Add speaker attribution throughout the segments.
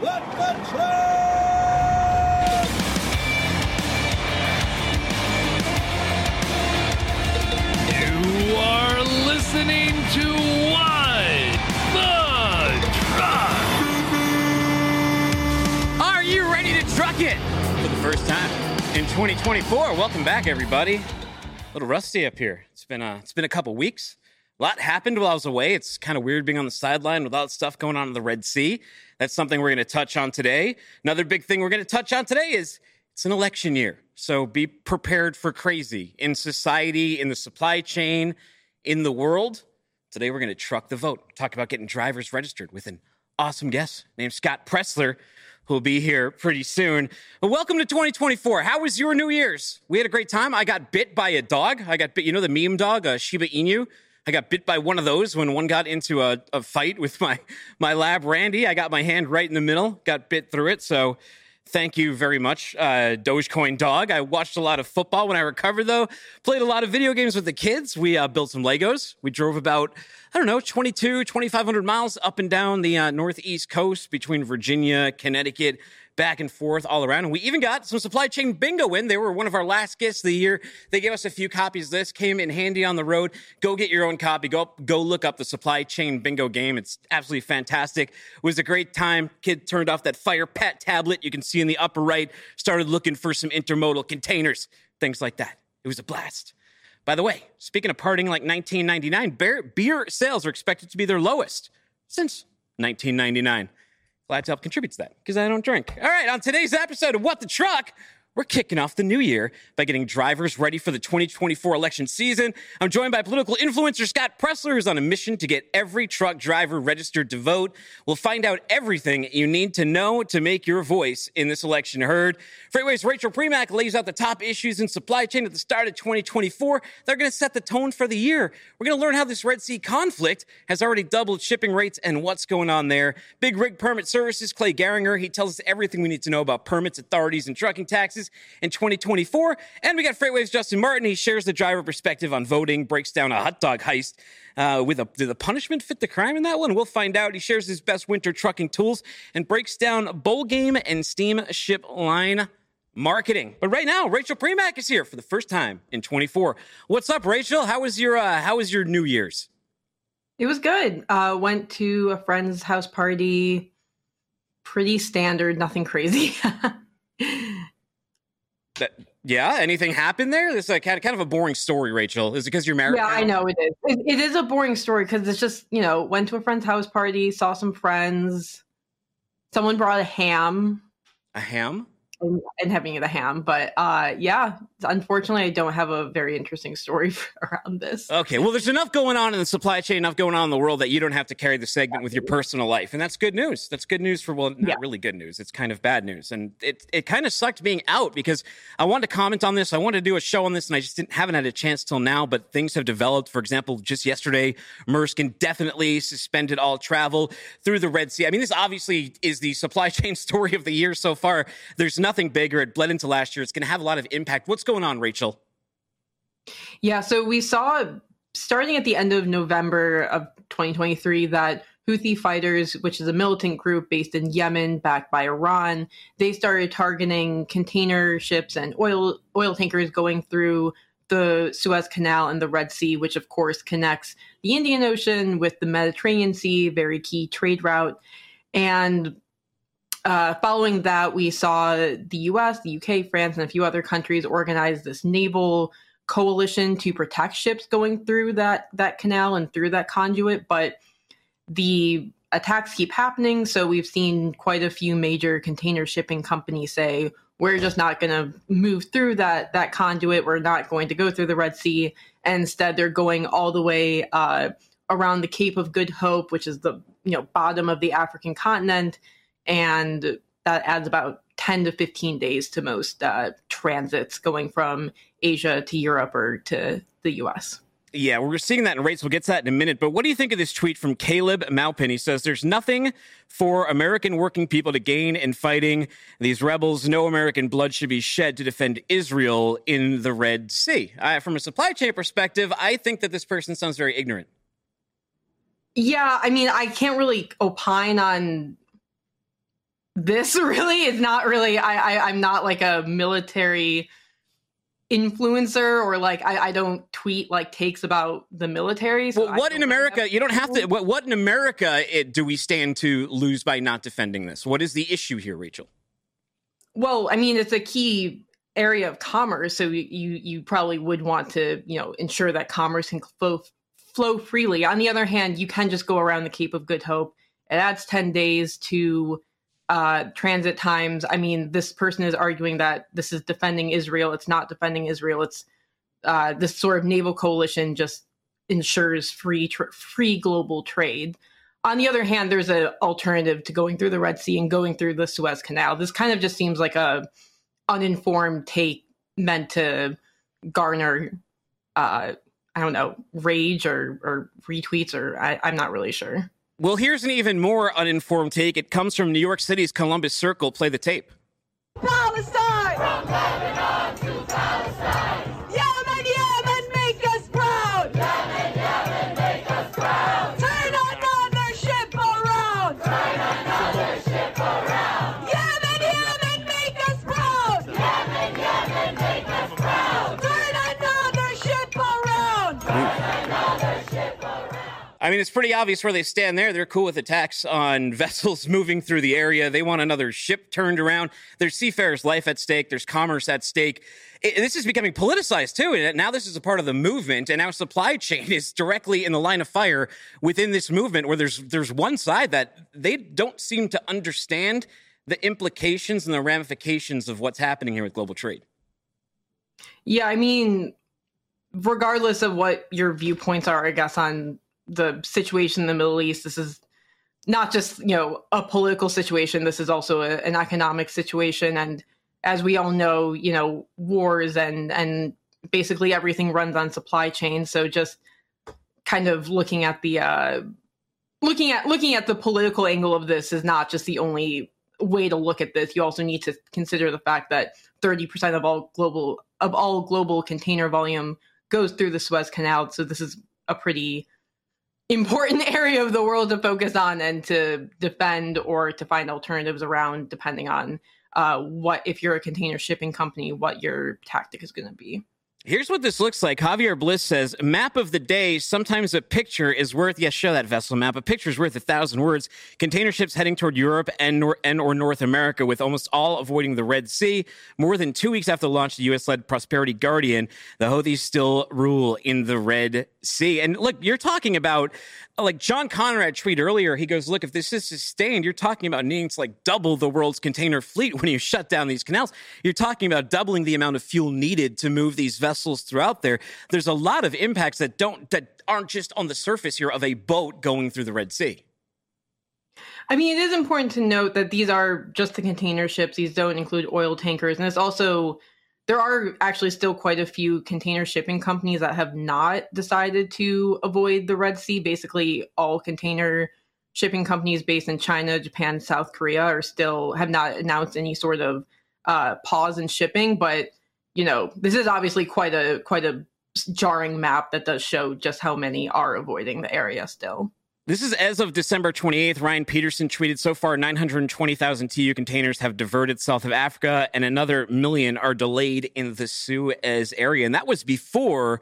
Speaker 1: You are listening to What the Truck.
Speaker 2: Are you ready to truck it for the first time in 2024? Welcome back, everybody. A little rusty up here. It's been a, it's been a couple weeks. A lot happened while I was away. It's kind of weird being on the sideline with all that stuff going on in the Red Sea. That's something we're going to touch on today. Another big thing we're going to touch on today is it's an election year. So be prepared for crazy in society, in the supply chain, in the world. Today we're going to truck the vote. Talk about getting drivers registered with an awesome guest named Scott Presler, who will be here pretty soon. But welcome to 2024. How was your New Year's? We had a great time. I got bit by a dog. I got bit, you know, the meme dog, uh, Shiba Inu. I got bit by one of those when one got into a, a fight with my my lab Randy. I got my hand right in the middle, got bit through it. So thank you very much, uh, Dogecoin dog. I watched a lot of football when I recovered, though. Played a lot of video games with the kids. We uh, built some Legos. We drove about, I don't know, 22, 2,500 miles up and down the uh, Northeast coast between Virginia, Connecticut, back and forth all around. And we even got some supply chain bingo in. They were one of our last gifts of the year. They gave us a few copies this, came in handy on the road. Go get your own copy. Go up, go look up the supply chain bingo game. It's absolutely fantastic. It was a great time. Kid turned off that Fire Pet tablet you can see in the upper right, started looking for some intermodal containers, things like that. It was a blast. By the way, speaking of partying like 1999, beer, beer sales are expected to be their lowest since 1999 glad to help contribute to that because I don't drink. All right, on today's episode of What the Truck, we're kicking off the new year by getting drivers ready for the 2024 election season. I'm joined by political influencer Scott Presler, who's on a mission to get every truck driver registered to vote. We'll find out everything you need to know to make your voice in this election heard. FreightWaves Rachel Premack lays out the top issues in supply chain at the start of 2024. They're going to set the tone for the year. We're going to learn how this Red Sea conflict has already doubled shipping rates and what's going on there. Big Rig Permit Services, Clay Gerringer, he tells us everything we need to know about permits, authorities, and trucking taxes in 2024. And we got FreightWaves Justin Martin. He shares the driver perspective on voting, breaks down a hot dog heist. Uh, with a, did the punishment fit the crime in that one? We'll find out. He shares his best winter trucking tools and breaks down bowl game and steamship line marketing. But right now, Rachel Premack is here for the first time in 24. What's up, Rachel? How was your uh, How was your New Year's?
Speaker 3: It was good. Uh, went to a friend's house party. Pretty standard, nothing crazy.
Speaker 2: That, yeah, anything happened there? This is like kind of a boring story, Rachel. Is it because you're married?
Speaker 3: yeah,
Speaker 2: now?
Speaker 3: I know it is. It, it is a boring story because it's just you know went to a friend's house party, saw some friends. Someone brought a ham.
Speaker 2: A ham?
Speaker 3: And, and having the ham. But uh, yeah, unfortunately, I don't have a very interesting story around this.
Speaker 2: Okay, well, there's enough going on in the supply chain, enough going on in the world that you don't have to carry the segment with your personal life, and that's good news. That's good news for well, not
Speaker 3: Yeah.
Speaker 2: really good news. It's kind of bad news, and it it kind of sucked being out because I wanted to comment on this. I wanted to do a show on this, and I just didn't haven't had a chance till now. But things have developed. For example, just yesterday, Maersk indefinitely suspended all travel through the Red Sea. I mean, this obviously is the supply chain story of the year so far. There's nothing bigger. It bled into last year. It's going to have a lot of impact. What's going on, Rachel?
Speaker 3: Yeah, so we saw starting at the end of November of 2023 that Houthi fighters, which is a militant group based in Yemen, backed by Iran, they started targeting container ships and oil oil tankers going through the Suez Canal and the Red Sea, which of course connects the Indian Ocean with the Mediterranean Sea, very key trade route. And uh, following that, we saw the US, the UK, France, and a few other countries organize this naval coalition to protect ships going through that that canal and through that conduit but the attacks keep happening so we've seen quite a few major container shipping companies say we're just not going to move through that that conduit. We're not going to go through the red sea. And instead they're going all the way uh, around the cape of good hope which is the you know bottom of the african continent and that adds about 10 to 15 days to most uh, transits going from Asia to Europe or to the US.
Speaker 2: Yeah, we're seeing that in rates. We'll get to that in a minute. But what do you think of this tweet from Caleb Maupin? He says, There's nothing for American working people to gain in fighting these rebels. No American blood should be shed to defend Israel in the Red Sea. Uh, from a supply chain perspective, I think that this person sounds very ignorant.
Speaker 3: Yeah, I mean, I can't really opine on this really is not really. I, I I'm not like a military influencer or like I, I don't tweet like takes about the military.
Speaker 2: So well, what in America? You don't have to. What, what in America it, do we stand to lose by not defending this? What is the issue here, Rachel?
Speaker 3: Well, I mean, it's a key area of commerce, so you you probably would want to you know ensure that commerce can flow flow freely. On the other hand, you can just go around the Cape of Good Hope. It adds ten days to uh, transit times. I mean, this person is arguing that this is defending Israel. It's not defending Israel. It's uh, this sort of naval coalition just ensures free free global trade. On the other hand, there's an alternative to going through the Red Sea and going through the Suez Canal. This kind of just seems like a uninformed take meant to garner, uh, I don't know, rage or, or retweets, or I, I'm not really sure.
Speaker 2: Well, here's an even more uninformed take. It comes from New York City's Columbus Circle. Play the tape.
Speaker 4: Palestine!
Speaker 2: I mean, it's pretty obvious where they stand there. They're cool with attacks on vessels moving through the area. They want another ship turned around. There's seafarers' life at stake. There's commerce at stake. It, this is becoming politicized too. And now this is a part of the movement, and now supply chain is directly in the line of fire within this movement. Where there's there's one side that they don't seem to understand the implications and the ramifications of what's happening here with global trade.
Speaker 3: Yeah, I mean, regardless of what your viewpoints are, I guess on the situation in the Middle East. This is not just you know a political situation. This is also a, an economic situation, and as we all know, you know wars and and basically everything runs on supply chains. So just kind of looking at the uh, looking at looking at the political angle of this is not just the only way to look at this. You also need to consider the fact that 30% of all global of all global container volume goes through the Suez Canal. So this is a pretty important area of the world to focus on and to defend or to find alternatives around depending on uh, what if you're a container shipping company what your tactic is going to be
Speaker 2: Here's what this looks like. Javier Blas says, map of the day. Sometimes a picture is worth, yes, show that vessel map. A picture is worth a thousand words. Container ships heading toward Europe and, nor- and or North America with almost all avoiding the Red Sea. More than two weeks after the launch the U.S.-led Prosperity Guardian, the Houthis still rule in the Red Sea. And look, you're talking about, like John Konrad tweeted earlier, he goes, look, if this is sustained, you're talking about needing to like double the world's container fleet when you shut down these canals. You're talking about doubling the amount of fuel needed to move these vessels vessels throughout there, there's a lot of impacts that don't that aren't just on the surface here of a boat going through the Red Sea.
Speaker 3: I mean, it is important to note that these are just the container ships. These don't include oil tankers, and it's also there are actually still quite a few container shipping companies that have not decided to avoid the Red Sea. Basically, all container shipping companies based in China, Japan, South Korea are still have not announced any sort of uh, pause in shipping, but you know, this is obviously quite a quite a jarring map that does show just how many are avoiding the area still.
Speaker 2: This is as of December 28th. Ryan Peterson tweeted so far 920,000 TU containers have diverted south of Africa, and another million are delayed in the Suez area. And that was before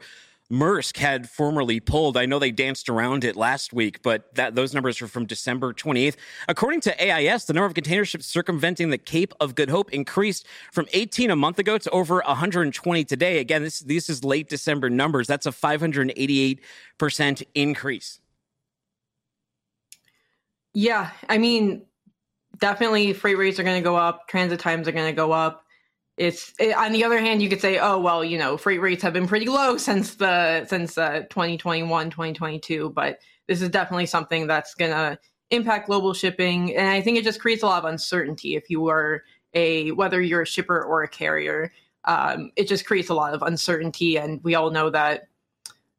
Speaker 2: Maersk had formerly pulled. I know they danced around it last week, but that those numbers are from December 28th. According to AIS, the number of container ships circumventing the Cape of Good Hope increased from 18 a month ago to over 120 today. Again, this this is late December numbers. That's a 588% increase.
Speaker 3: Yeah, I mean, definitely freight rates are going to go up, transit times are going to go up it's it, on the other hand you could say oh well you know freight rates have been pretty low since the since uh, 2021 2022 but this is definitely something that's going to impact global shipping. And i think it just creates a lot of uncertainty if you are a whether you're a shipper or a carrier. Um, it just creates a lot of uncertainty and we all know that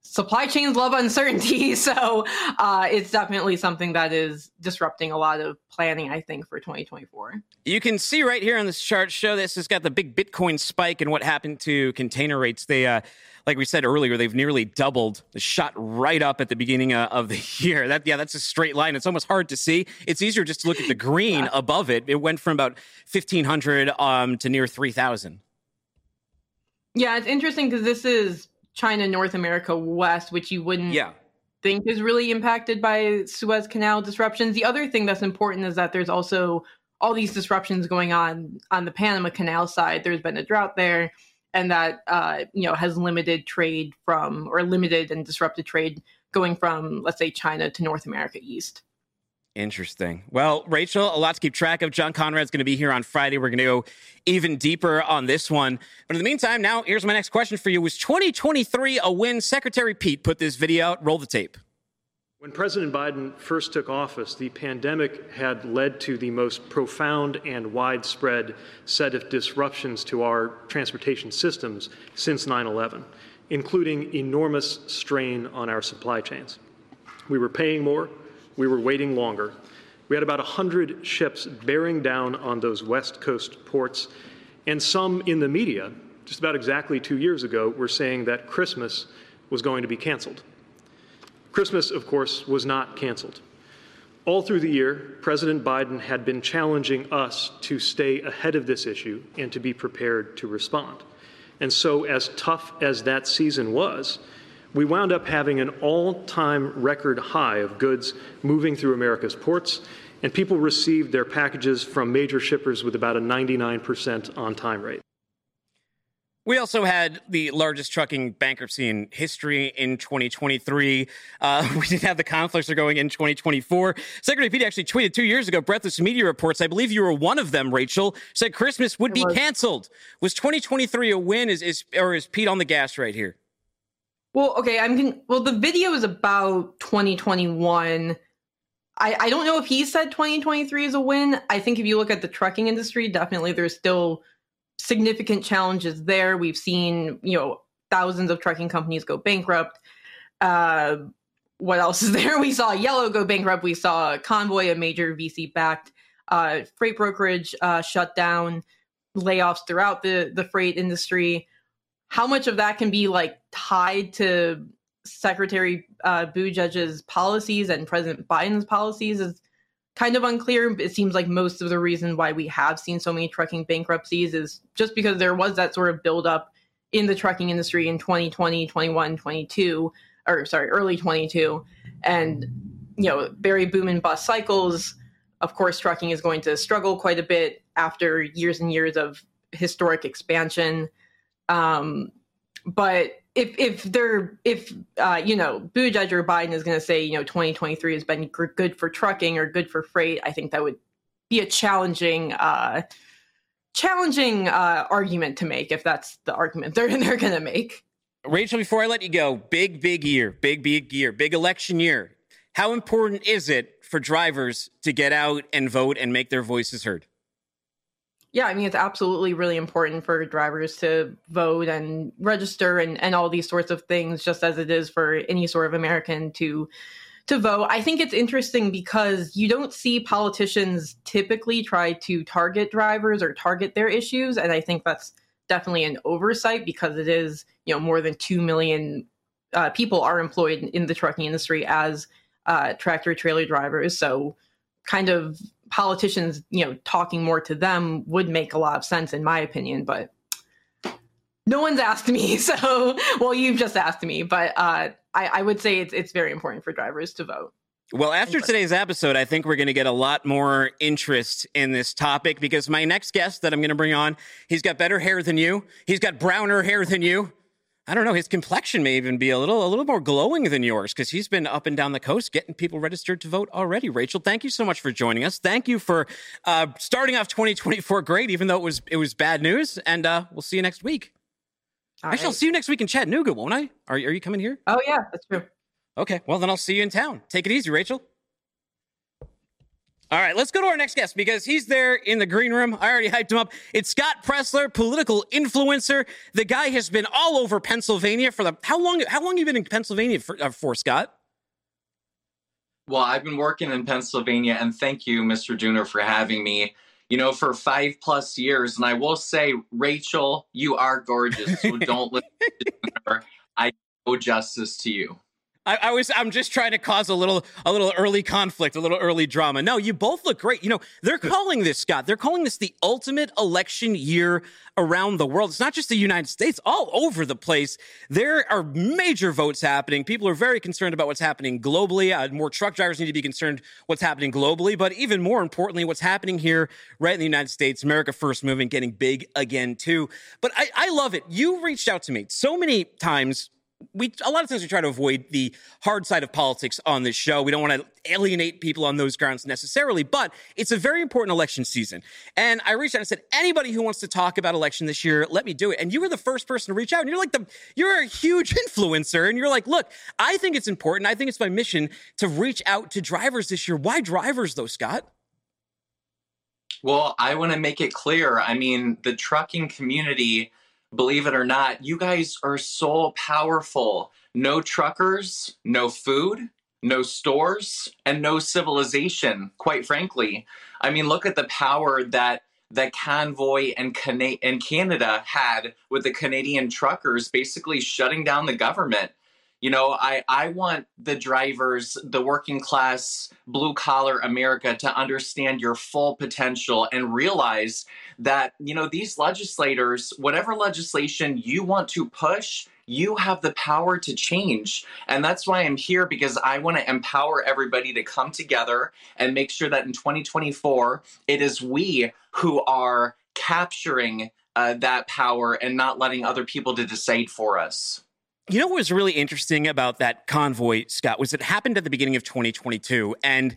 Speaker 3: supply chains love uncertainty, so uh, it's definitely something that is disrupting a lot of planning. I think for 2024.
Speaker 2: You can see right here on this chart show this has got the big Bitcoin spike and what happened to container rates. They, uh, like we said earlier, they've nearly doubled. They shot right up at the beginning uh, of the year. That yeah, that's a straight line. It's almost hard to see. It's easier just to look at the green yeah. above it. It went from about 1500 um, to near 3000.
Speaker 3: Yeah, it's interesting because this is China, North America, West, which you wouldn't
Speaker 2: yeah.
Speaker 3: think is really impacted by Suez Canal disruptions. The other thing that's important is that there's also all these disruptions going on on the Panama Canal side. There's been a drought there, and that uh, you know has limited trade from or limited and disrupted trade going from let's say China to North America East.
Speaker 2: Interesting. Well, Rachel, a lot to keep track of. John Konrad's going to be here on Friday. We're going to go even deeper on this one. But in the meantime, now here's my next question for you. Was 2023 a win? Secretary Pete put this video out. Roll the tape.
Speaker 5: When President Biden first took office, the pandemic had led to the most profound and widespread set of disruptions to our transportation systems since 9 11, including enormous strain on our supply chains. We were paying more we were waiting longer. We had about 100 ships bearing down on those West Coast ports, and some in the media, just about exactly two years ago, were saying that Christmas was going to be canceled. Christmas, of course, was not canceled. All through the year, President Biden had been challenging us to stay ahead of this issue and to be prepared to respond. And so, as tough as that season was, we wound up having an all time record high of goods moving through America's ports, and people received their packages from major shippers with about a 99% on time rate.
Speaker 2: We also had the largest trucking bankruptcy in history in 2023. Uh, we didn't have the conflicts are going in 2024. Secretary Pete actually tweeted two years ago, breathless media reports. I believe you were one of them, Rachel, said Christmas would be canceled. Was 2023 a win? Is, is, or is Pete on the gas right here?
Speaker 3: Well, okay, I'm con- well. The video is about 2021. I, I don't know if he said 2023 is a win. I think if you look at the trucking industry, definitely there's still significant challenges there. We've seen you know thousands of trucking companies go bankrupt. Uh, what else is there? We saw Yellow go bankrupt. We saw Convoy, a major VC backed uh, freight brokerage, uh, shut down. Layoffs throughout the the freight industry how much of that can be like tied to Secretary uh, Buttigieg's policies and President Biden's policies is kind of unclear. It seems like most of the reason why we have seen so many trucking bankruptcies is just because there was that sort of buildup in the trucking industry in 2020, 21, 22, or sorry, early 22. And, you know, very boom and bust cycles. Of course, trucking is going to struggle quite a bit after years and years of historic expansion. Um, but if if they're if uh, you know Buttigieg or Biden is going to say you know 2023 has been good for trucking or good for freight, I think that would be a challenging uh, challenging uh, argument to make if that's the argument they're they're going to make.
Speaker 2: Rachel, before I let you go, big big year, big big year, big election year. How important is it for drivers to get out and vote and make their voices heard?
Speaker 3: Yeah, I mean, it's absolutely really important for drivers to vote and register and, and all these sorts of things, just as it is for any sort of American to to vote. I think it's interesting because you don't see politicians typically try to target drivers or target their issues, and I think that's definitely an oversight because it is you know more than two million uh, people are employed in the trucking industry as uh, tractor trailer drivers, so kind of politicians, you know, talking more to them would make a lot of sense in my opinion, but no one's asked me. So, well, you've just asked me, but uh, I, I would say it's it's very important for drivers to vote.
Speaker 2: Well, after today's episode, I think we're going to get a lot more interest in this topic because my next guest that I'm going to bring on, he's got better hair than you. He's got browner hair than you. I don't know. His complexion may even be a little a little more glowing than yours because he's been up and down the coast getting people registered to vote already. Rachel, thank you so much for joining us. Thank you for uh, starting off 2024 great, even though it was it was bad news. And uh, we'll see you next week. All Actually, right. I'll see you next week in Chattanooga, won't I? Are, are you coming here?
Speaker 3: Oh yeah, that's true.
Speaker 2: Okay, well then I'll see you in town. Take it easy, Rachel. All right, let's go to our next guest because he's there in the green room. I already hyped him up. It's Scott Presler, political influencer. The guy has been all over Pennsylvania for the how long? How long have you been in Pennsylvania for, uh, for Scott?
Speaker 6: Well, I've been working in Pennsylvania, and thank you, Mr. Dooner, for having me. You know, for five plus years, and I will say, Rachel, you are gorgeous. So don't listen to. I owe justice to you.
Speaker 2: I, I, was I'm just trying to cause a little a little early conflict, a little early drama. No, you both look great. You know, they're calling this, Scott, they're calling this the ultimate election year around the world. It's not just the United States, all over the place. There are major votes happening. People are very concerned about what's happening globally. Uh, more truck drivers need to be concerned what's happening globally, but even more importantly, what's happening here right in the United States, America First movement getting big again too. But I, I love it. You reached out to me so many times we a lot of times we try to avoid the hard side of politics on this show. We don't want to alienate people on those grounds necessarily, but it's a very important election season. And I reached out and said, anybody who wants to talk about election this year, let me do it. And you were the first person to reach out. And you're like the you're a huge influencer. And you're like, look, I think it's important. I think it's my mission to reach out to drivers this year. Why drivers though, Scott?
Speaker 6: Well, I want to make it clear. I mean, the trucking community believe it or not, you guys are so powerful. No truckers, no food, no stores, and no civilization, quite frankly. I mean, look at the power that that Convoy and, and Canada had with the Canadian truckers basically shutting down the government. You know, I, I want the drivers, the working class, blue collar America to understand your full potential and realize that, you know, these legislators, whatever legislation you want to push, you have the power to change. And that's why I'm here because I want to empower everybody to come together and make sure that in 2024, it is we who are capturing uh, that power and not letting other people to decide for us.
Speaker 2: You know what was really interesting about that convoy, Scott, was it happened at the beginning of 2022. And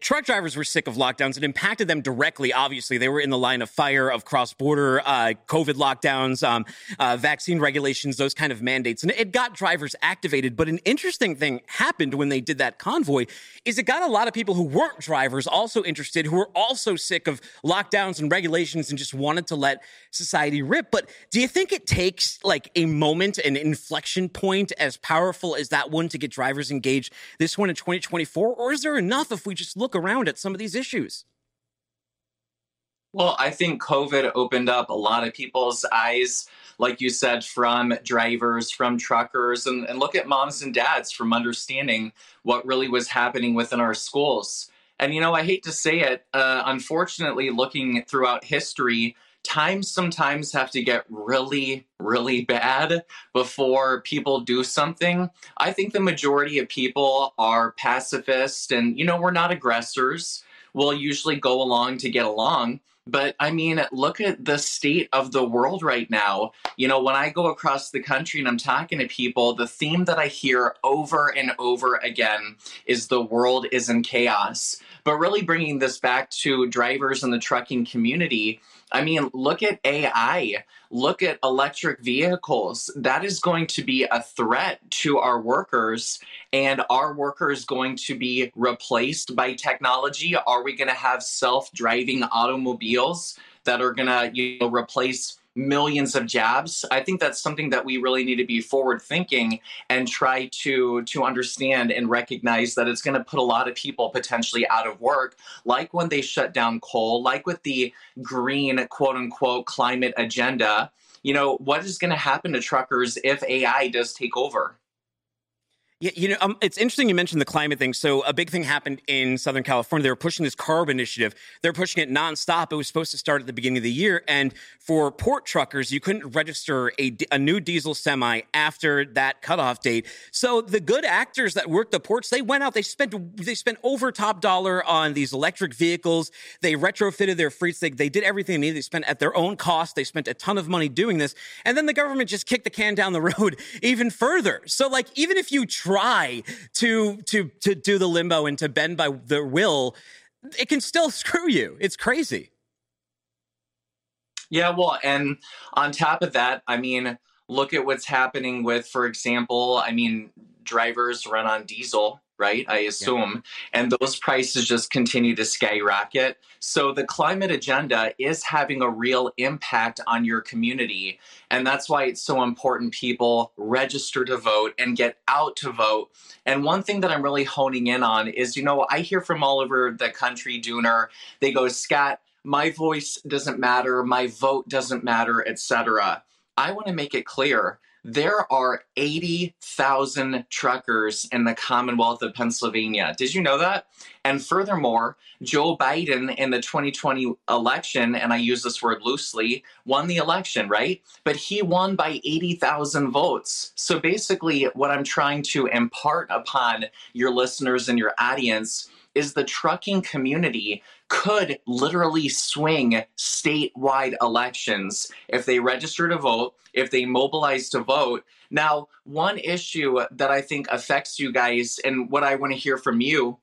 Speaker 2: truck drivers were sick of lockdowns. It impacted them directly. Obviously, they were in the line of fire of cross-border uh, COVID lockdowns, um, uh, vaccine regulations, those kind of mandates, and it got drivers activated. But an interesting thing happened when they did that convoy is it got a lot of people who weren't drivers also interested, who were also sick of lockdowns and regulations and just wanted to let society rip. But do you think it takes like a moment, an inflection point as powerful as that one to get drivers engaged this one in 2024, or is there enough if we just just look around at some of these issues?
Speaker 6: Well, I think COVID opened up a lot of people's eyes, like you said, from drivers, from truckers, and, and look at moms and dads from understanding what really was happening within our schools. And, you know, I hate to say it, uh, unfortunately, looking throughout history, times sometimes have to get really, really bad before people do something. I think the majority of people are pacifist and, you know, we're not aggressors. We'll usually go along to get along. But I mean, look at the state of the world right now. You know, when I go across the country and I'm talking to people, the theme that I hear over and over again is the world is in chaos. But really bringing this back to drivers in the trucking community, I mean, look at AI, look at electric vehicles. That is going to be a threat to our workers. And are workers going to be replaced by technology? Are we going to have self driving automobiles that are going to you know, replace millions of jabs. I think that's something that we really need to be forward thinking and try to to understand and recognize that it's going to put a lot of people potentially out of work like when they shut down coal like with the green quote unquote climate agenda. You know what is going to happen to truckers if ai does take over
Speaker 2: yeah, you know, um, it's interesting you mentioned the climate thing. So a big thing happened in Southern California. They were pushing this CARB initiative. They're pushing it nonstop. It was supposed to start at the beginning of the year, and for port truckers, you couldn't register a, a new diesel semi after that cutoff date. So the good actors that worked the ports, they went out. They spent they spent over top dollar on these electric vehicles. They retrofitted their fleets. They, they did everything they needed. They spent at their own cost. They spent a ton of money doing this, and then the government just kicked the can down the road even further. So like even if you try to to to do the limbo and to bend by their will, it can still screw you. It's crazy.
Speaker 6: Yeah, well, and on top of that, I mean, look at what's happening with, for example, I mean, drivers run on diesel. Right? I assume. Yeah. And those prices just continue to skyrocket. So the climate agenda is having a real impact on your community. And that's why it's so important people register to vote and get out to vote. And one thing that I'm really honing in on is, you know, I hear from all over the country, Dooner, they go, Scott, my voice doesn't matter, my vote doesn't matter, etc. I want to make it clear there are 80,000 truckers in the Commonwealth of Pennsylvania. Did you know that? And furthermore, Joe Biden in the 2020 election, and I use this word loosely, won the election, right? But he won by 80,000 votes. So basically, what I'm trying to impart upon your listeners and your audience is the trucking community could literally swing statewide elections if they register to vote, if they mobilize to vote. Now, one issue that I think affects you guys and what I want to hear from you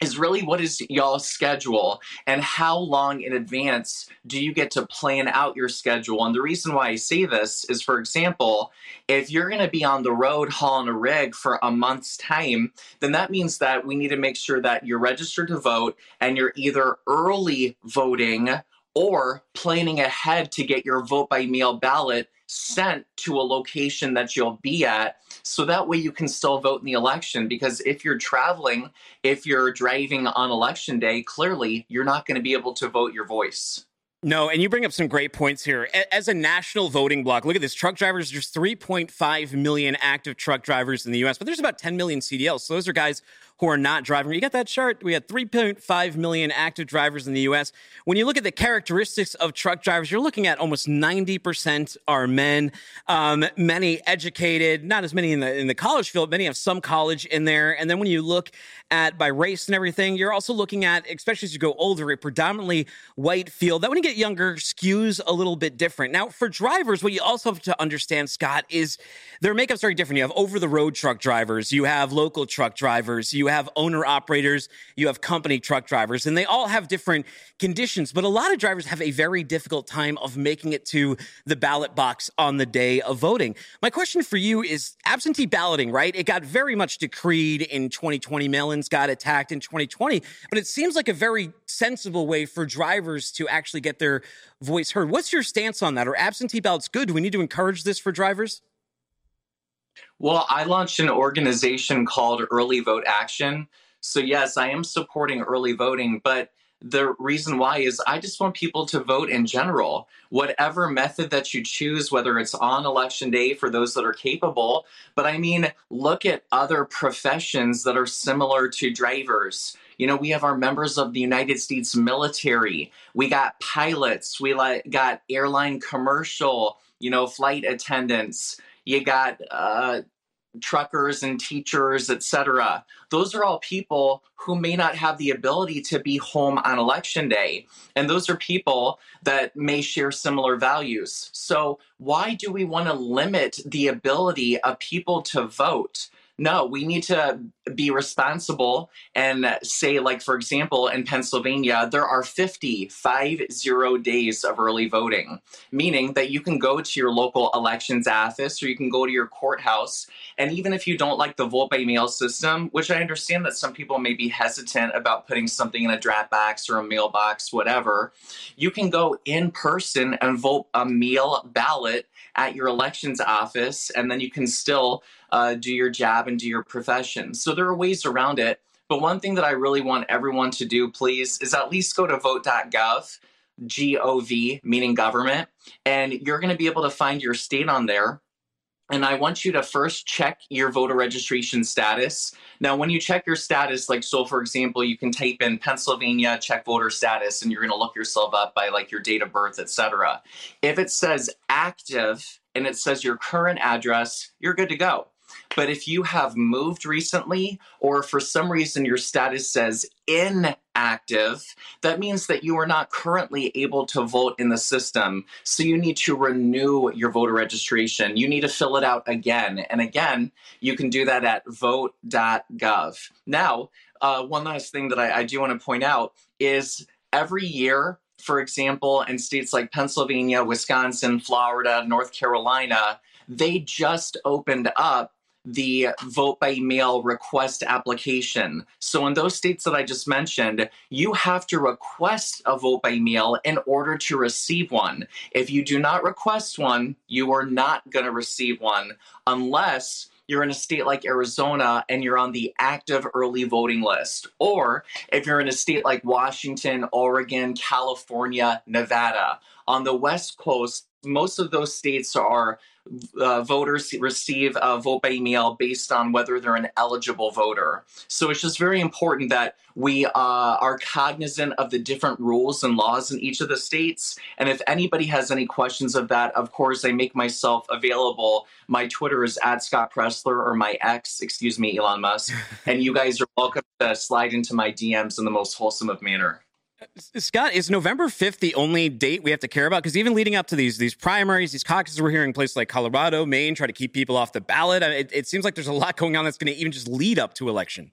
Speaker 6: is really what is y'all's schedule and how long in advance do you get to plan out your schedule? And the reason why i say this is for example if you're going to be on the road hauling a rig for a month's time then that means that we need to make sure that you're registered to vote and you're either early voting or planning ahead to get your vote by mail ballot sent to a location that you'll be at so that way you can still vote in the election because if you're traveling if you're driving on election day clearly you're not going to be able to vote your voice
Speaker 2: no, and you bring up some great points here. As a national voting bloc, look at this truck drivers. There's 3.5 million active truck drivers in the US, but there's about 10 million CDLs. So those are guys who are not driving. You got that chart? We had 3.5 million active drivers in the US. When you look at the characteristics of truck drivers, you're looking at almost 90% are men, um, many educated, not as many in the in the college field, many have some college in there. And then when you look at by race and everything, you're also looking at, especially as you go older, a predominantly white field. That when you get younger skews a little bit different. Now, for drivers, what you also have to understand, Scott, is their makeup's very different. You have over the road truck drivers, you have local truck drivers, you have owner operators, you have company truck drivers, and they all have different conditions. But a lot of drivers have a very difficult time of making it to the ballot box on the day of voting. My question for you is absentee balloting, right? It got very much decreed in 2020. Mail ins got attacked in 2020, but it seems like a very sensible way for drivers to actually get their voice heard. What's your stance on that? Are absentee ballots good? Do we need to encourage this for drivers?
Speaker 6: Well, I launched an organization called Early Vote Action. So, yes, I am supporting early voting, but the reason why is I just want people to vote in general. Whatever method that you choose, whether it's on election day for those that are capable, but I mean, look at other professions that are similar to drivers. You know, we have our members of the United States military, we got pilots, we got airline commercial, you know, flight attendants you got uh, truckers and teachers, etc. Those are all people who may not have the ability to be home on election day. And those are people that may share similar values. So, why do we want to limit the ability of people to vote? No, we need to be responsible and say, like, for example, in Pennsylvania, there are 50, five zero days of early voting, meaning that you can go to your local elections office or you can go to your courthouse. And even if you don't like the vote by mail system, which I understand that some people may be hesitant about putting something in a drop box or a mailbox, whatever, you can go in person and vote a mail ballot at your elections office, and then you can still uh, do your job and do your profession. So there are ways around it. But one thing that I really want everyone to do, please, is at least go to vote.gov, G O V, meaning government, and you're going to be able to find your state on there. And I want you to first check your voter registration status. Now, when you check your status, like so, for example, you can type in Pennsylvania check voter status, and you're going to look yourself up by like your date of birth, etc. If it says active and it says your current address, you're good to go. But if you have moved recently, or for some reason your status says inactive, that means that you are not currently able to vote in the system. So you need to renew your voter registration. You need to fill it out again. And again, you can do that at vote.gov. Now, uh, one last thing that I, I do want to point out is every year, for example, in states like Pennsylvania, Wisconsin, Florida, North Carolina, they just opened up the vote by mail request application. So, in those states that I just mentioned, you have to request a vote by mail in order to receive one. If you do not request one, you are not going to receive one unless you're in a state like Arizona and you're on the active early voting list. Or if you're in a state like Washington, Oregon, California, Nevada. On the West Coast, most of those states are uh, voters receive a vote by mail based on whether they're an eligible voter. So it's just very important that we uh, are cognizant of the different rules and laws in each of the states. And if anybody has any questions of that, of course, I make myself available. My Twitter is at Scott Presler or my ex, excuse me, Elon Musk. and you guys are welcome to slide into my DMs in the most wholesome of manner.
Speaker 2: Scott, is November 5th the only date we have to care about? Because even leading up to these these primaries, these caucuses, we're hearing places like Colorado, Maine try to keep people off the ballot. It, it seems like there's a lot going on that's going to even just lead up to election.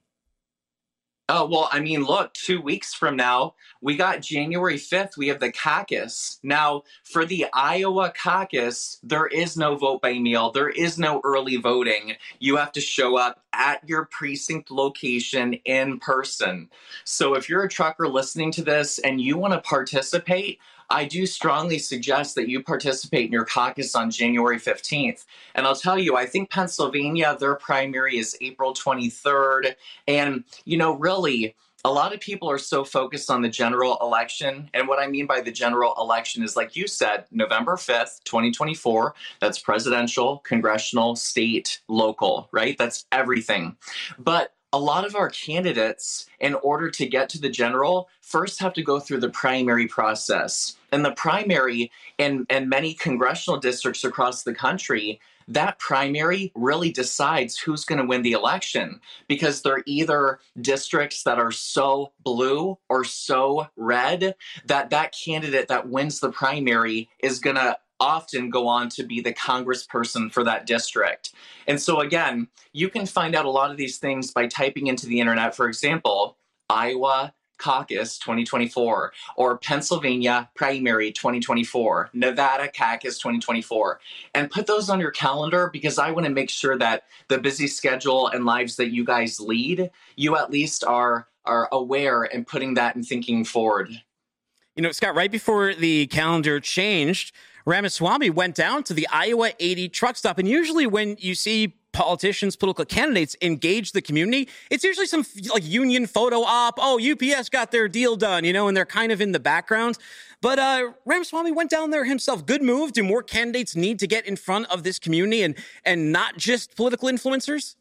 Speaker 6: Oh, well, I mean, look, two weeks from now, we got January 5th, we have the caucus. Now, for the Iowa caucus, there is no vote by mail, there is no early voting. You have to show up at your precinct location in person. So, if you're a trucker listening to this and you want to participate, I do strongly suggest that you participate in your caucus on January 15th. And I'll tell you, I think Pennsylvania, their primary is April 23rd. And, you know, really, a lot of people are so focused on the general election. And what I mean by the general election is, like you said, November 5th, 2024. That's presidential, congressional, state, local, right? That's everything. But a lot of our candidates, in order to get to the general, first have to go through the primary process. And the primary in, in many congressional districts across the country, that primary really decides who's going to win the election because they're either districts that are so blue or so red that that candidate that wins the primary is going to often go on to be the congressperson for that district. And so, again, you can find out a lot of these things by typing into the internet, for example, Iowa caucus 2024 or Pennsylvania primary 2024, Nevada caucus 2024, and put those on your calendar because I want to make sure that the busy schedule and lives that you guys lead, you at least are are aware and putting that and thinking forward.
Speaker 2: You know, Scott, right before the calendar changed, Ramaswamy went down to the Iowa 80 truck stop. And usually, when you see politicians, political candidates engage the community, it's usually some like union photo op. Oh, UPS got their deal done, you know, and they're kind of in the background. But uh, Ramaswamy went down there himself. Good move. Do more candidates need to get in front of this community and and not just political influencers?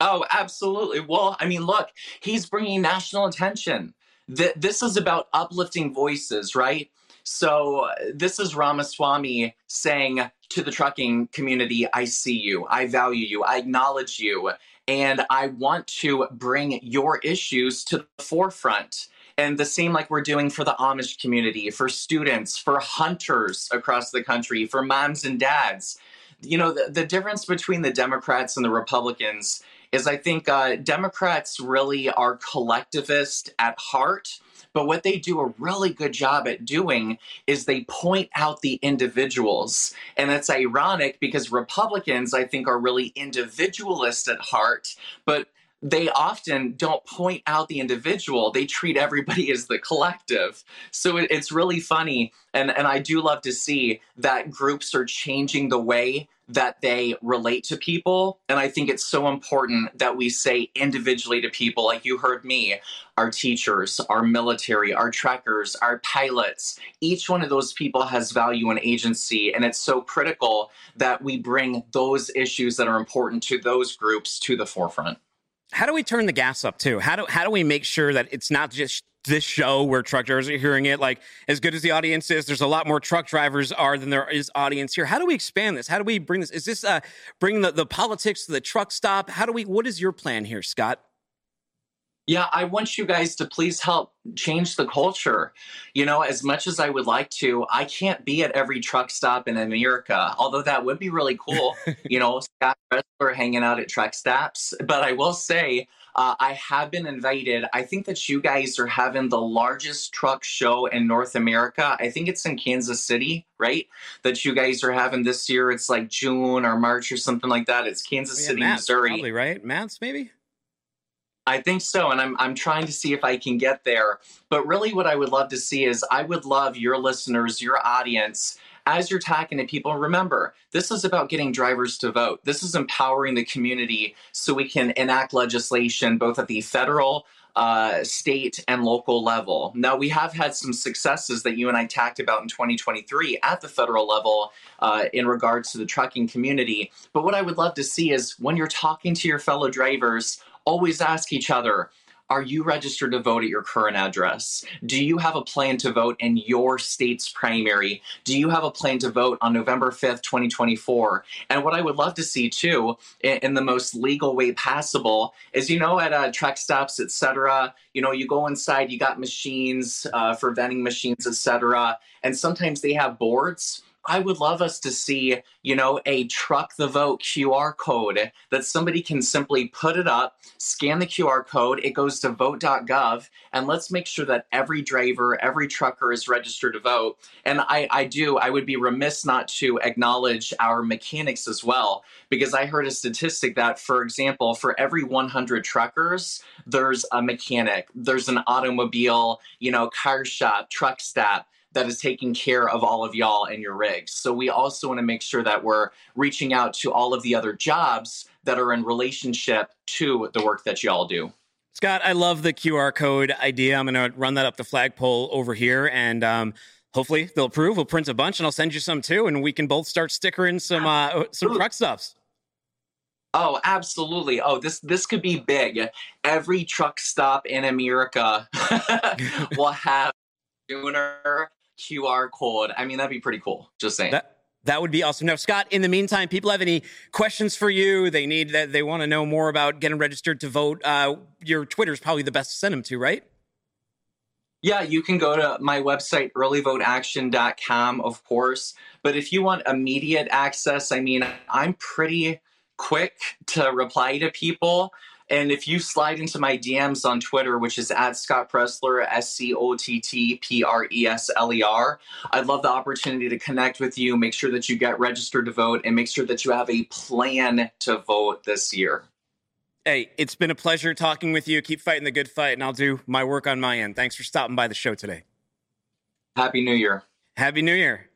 Speaker 6: Oh, absolutely. Well, I mean, look, he's bringing national attention. Th- this is about uplifting voices, right? So this is Ramaswamy saying to the trucking community, I see you, I value you, I acknowledge you, and I want to bring your issues to the forefront. And the same like we're doing for the Amish community, for students, for hunters across the country, for moms and dads. You know, the, the difference between the Democrats and the Republicans is I think uh, Democrats really are collectivist at heart but what they do a really good job at doing is they point out the individuals. And that's ironic because Republicans, I think, are really individualist at heart, but they often don't point out the individual. They treat everybody as the collective. So it's really funny. And, and I do love to see that groups are changing the way that they relate to people. And I think it's so important that we say individually to people, like you heard me, our teachers, our military, our trackers, our pilots. Each one of those people has value and agency. And it's so critical that we bring those issues that are important to those groups to the forefront.
Speaker 2: How do we turn the gas up too? How do how do we make sure that it's not just this show where truck drivers are hearing it like as good as the audience is there's a lot more truck drivers are than there is audience here how do we expand this how do we bring this is this uh bring the, the politics to the truck stop how do we what is your plan here scott
Speaker 6: yeah, I want you guys to please help change the culture. You know, as much as I would like to, I can't be at every truck stop in America, although that would be really cool. you know, Scott Presler hanging out at truck stops. But I will say, Uh, I have been invited. I think that you guys are having the largest truck show in North America. I think it's in Kansas City, right? That you guys are having this year. It's like June or March or something like that. It's Kansas
Speaker 2: Oh, yeah,
Speaker 6: City,
Speaker 2: Mats,
Speaker 6: Missouri.
Speaker 2: probably right. Mats, maybe.
Speaker 6: I think so, and I'm I'm trying to see if I can get there. But really, what I would love to see is I would love your listeners, your audience, as you're talking to people. Remember, this is about getting drivers to vote. This is empowering the community so we can enact legislation both at the federal. Uh, state and local level. Now, we have had some successes that you and I talked about in 2023 at the federal level uh, in regards to the trucking community. But what I would love to see is when you're talking to your fellow drivers, always ask each other Are you registered to vote at your current address? Do you have a plan to vote in your state's primary? Do you have a plan to vote on November 5th, 2024? And what I would love to see too, in, the most legal way possible, is you know, at uh, truck stops, etc., you know, you go inside, you got machines uh, for vending machines, etc., and sometimes they have boards. I would love us to see, you know, a truck the vote QR code that somebody can simply put it up, scan the QR code, it goes to vote.gov, and let's make sure that every driver, every trucker is registered to vote. And I, I do, I would be remiss not to acknowledge our mechanics as well, because I heard a statistic that, for example, for every 100 truckers, there's a mechanic, there's an automobile, you know, car shop, truck stop that is taking care of all of y'all and your rigs. So we also want to make sure that we're reaching out to all of the other jobs that are in relationship to the work that y'all do.
Speaker 2: Scott, I love the QR code idea. I'm going to run that up the flagpole over here and um, hopefully they'll approve. We'll print a bunch and I'll send you some too. And we can both start stickering some, uh, some truck stuffs.
Speaker 6: Oh, absolutely. Oh, this this could be big. Every truck stop in America will have Dooner QR code. I mean, that'd be pretty cool. Just saying.
Speaker 2: That, that would be awesome. Now, Scott, in the meantime, people have any questions for you? They need that. They want to know more about getting registered to vote. Uh, your Twitter is probably the best to send them to, right?
Speaker 6: Yeah, you can go to my website, earlyvoteaction.com, of course. But if you want immediate access, I mean, I'm pretty quick to reply to people. And if you slide into my DMs on Twitter, which is at Scott Presler, S C O T T P R E S L E R, I'd love the opportunity to connect with you, make sure that you get registered to vote, and make sure that you have a plan to vote this year.
Speaker 2: Hey, it's been a pleasure talking with you. Keep fighting the good fight, and I'll do my work on my end. Thanks for stopping by the show today.
Speaker 6: Happy New Year.
Speaker 2: Happy New Year.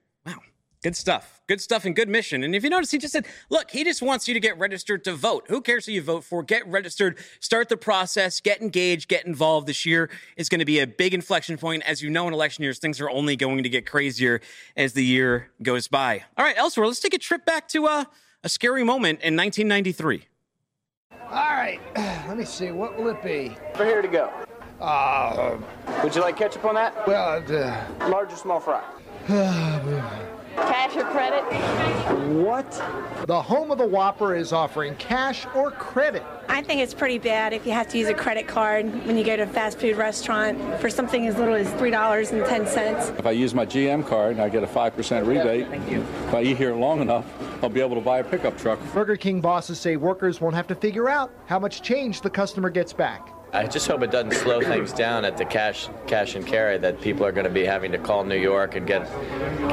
Speaker 2: Wow. Good stuff. Good stuff and good mission. And if you notice, he just said, look, he just wants you to get registered to vote. Who cares who you vote for? Get registered, start the process, get engaged, get involved. This year is going to be a big inflection point. As you know, in election years, things are only going to get crazier as the year goes by. All right, elsewhere, let's take a trip back to uh, a scary moment in 1993.
Speaker 7: All right, let me see. What will it be?
Speaker 8: For here to go.
Speaker 7: Uh,
Speaker 8: Would you like ketchup on that?
Speaker 7: well, uh,
Speaker 8: Large or small fry?
Speaker 4: Cash or credit?
Speaker 8: What?
Speaker 7: the home of the Whopper is offering cash or credit.
Speaker 9: I think it's pretty bad if you have to use a credit card when you go to a fast food restaurant for something as little as $3.10.
Speaker 10: If I use my GM card, and I get a 5% rebate. Thank you. If I eat here long enough, I'll be able to buy a pickup truck.
Speaker 7: Burger King bosses say workers won't have to figure out how much change the customer gets back.
Speaker 11: I just hope it doesn't slow things down at the cash cash and carry that people are going to be having to call New York and get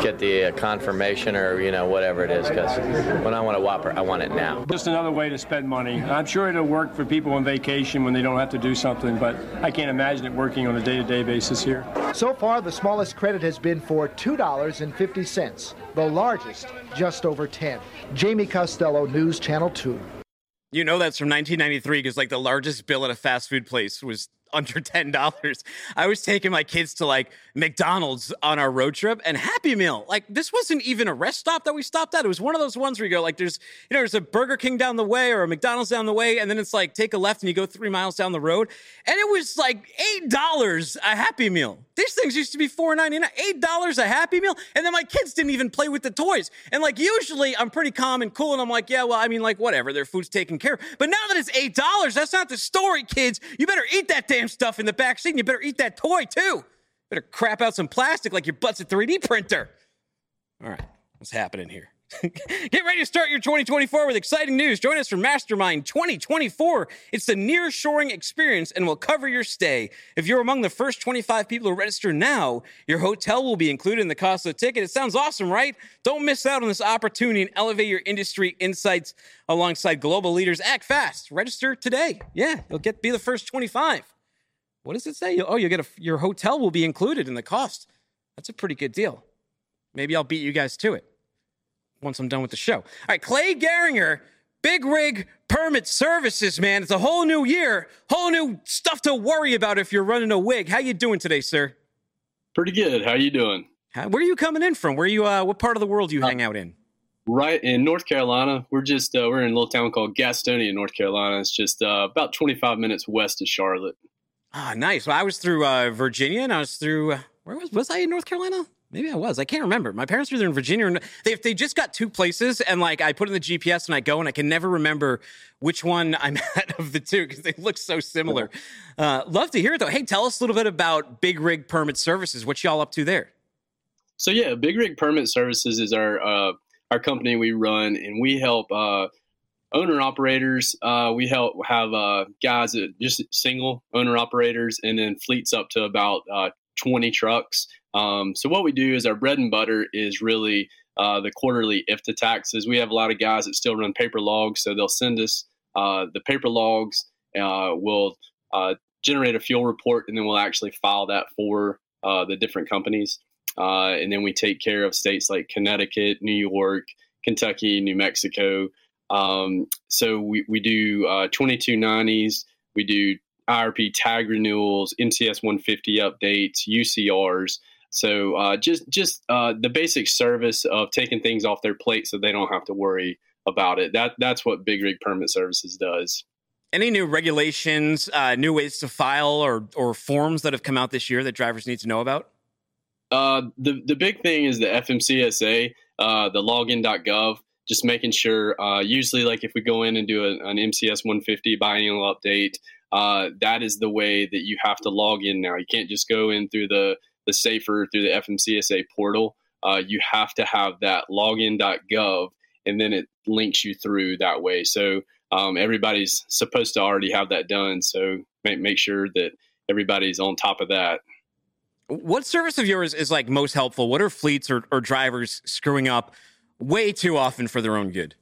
Speaker 11: get the uh, confirmation or you know whatever it is because when I want a Whopper I want it now.
Speaker 12: Just another way to spend money. I'm sure it'll work for people on vacation when they don't have to do something, but I can't imagine it working on a day-to-day basis here.
Speaker 7: So far, the smallest credit has been for $2.50, the largest just over 10. Jamie Costello, News Channel 2.
Speaker 2: You know that's from 1993 because like the largest bill at a fast food place was under ten dollars. I was taking my kids to like McDonald's on our road trip and Happy Meal. Like this wasn't even a rest stop that we stopped at. It was one of those ones where you go like there's you know there's a Burger King down the way or a McDonald's down the way, and then it's like take a left and you go three miles down the road, and it was like eight dollars a Happy Meal. These things used to be four ninety nine, eight dollars a Happy Meal, and then my kids didn't even play with the toys. And like usually I'm pretty calm and cool, and I'm like, yeah, well, I mean, like whatever, their food's taken care of. But now that it's eight dollars, that's not the story, kids. You better eat that damn stuff in the back seat, and you better eat that toy too. Better crap out some plastic like your butt's a 3D printer. All right, what's happening here? Get ready to start your 2024 with exciting news. Join us for Mastermind 2024. It's the near-shoring experience and will cover your stay. If you're among the first 25 people to register now, your hotel will be included in the cost of the ticket. It sounds awesome, right? Don't miss out on this opportunity and elevate your industry insights alongside global leaders. Act fast. Register today. Yeah, you'll get be the first 25. What does it say? Oh, you'll get a your hotel will be included in the cost. That's a pretty good deal. Maybe I'll beat you guys to it once I'm done with the show. All right, Clay Gerringer, Big Rig Permit Services, man. It's a whole new year, whole new stuff to worry about if you're running a wig. How you doing today, sir?
Speaker 13: Pretty good. How you doing?
Speaker 2: How, where are you coming in from? Where you? Uh, what part of the world do you uh, hang out in?
Speaker 13: Right in North Carolina. We're just uh, we're in a little town called Gastonia, North Carolina. It's just uh, about 25 minutes west of Charlotte.
Speaker 2: Ah, nice. Well, I was through uh, Virginia, and I was through uh, where was was I in North Carolina? Maybe I was. I can't remember. My parents were there in Virginia. And they, they just got two places, and like I put in the GPS and I go, and I can never remember which one I'm at of the two because they look so similar. Uh, love to hear it though. Hey, tell us a little bit about Big Rig Permit Services. What y'all up to there?
Speaker 13: So yeah, Big Rig Permit Services is our uh, our company we run, and we help uh, owner operators. Uh, we help have uh, guys that just single owner operators, and then fleets up to about uh, 20 trucks. Um, so what we do is our bread and butter is really uh, the quarterly IFTA taxes. We have a lot of guys that still run paper logs, so they'll send us uh, the paper logs. Uh, we'll uh, generate a fuel report, and then we'll actually file that for uh, the different companies. Uh, and then we take care of states like Connecticut, New York, Kentucky, New Mexico. Um, so we, we do 2290s, we do IRP tag renewals, MCS 150 updates, UCRs. So uh, just just uh, the basic service of taking things off their plate so they don't have to worry about it. That that's what Big Rig Permit Services does.
Speaker 2: Any new regulations, uh, new ways to file, or or forms that have come out this year that drivers need to know about?
Speaker 13: Uh, the the big thing is the FMCSA, uh, the login.gov. Just making sure. Uh, usually, like if we go in and do a, an MCS 150 biennial update, uh, that is the way that you have to log in now. You can't just go in through the the safer through the FMCSA portal. Uh, you have to have that login.gov, and then it links you through that way. So um, everybody's supposed to already have that done. So make make sure that everybody's on top of that.
Speaker 2: What service of yours is like most helpful? What are fleets or, or drivers screwing up way too often for their own good?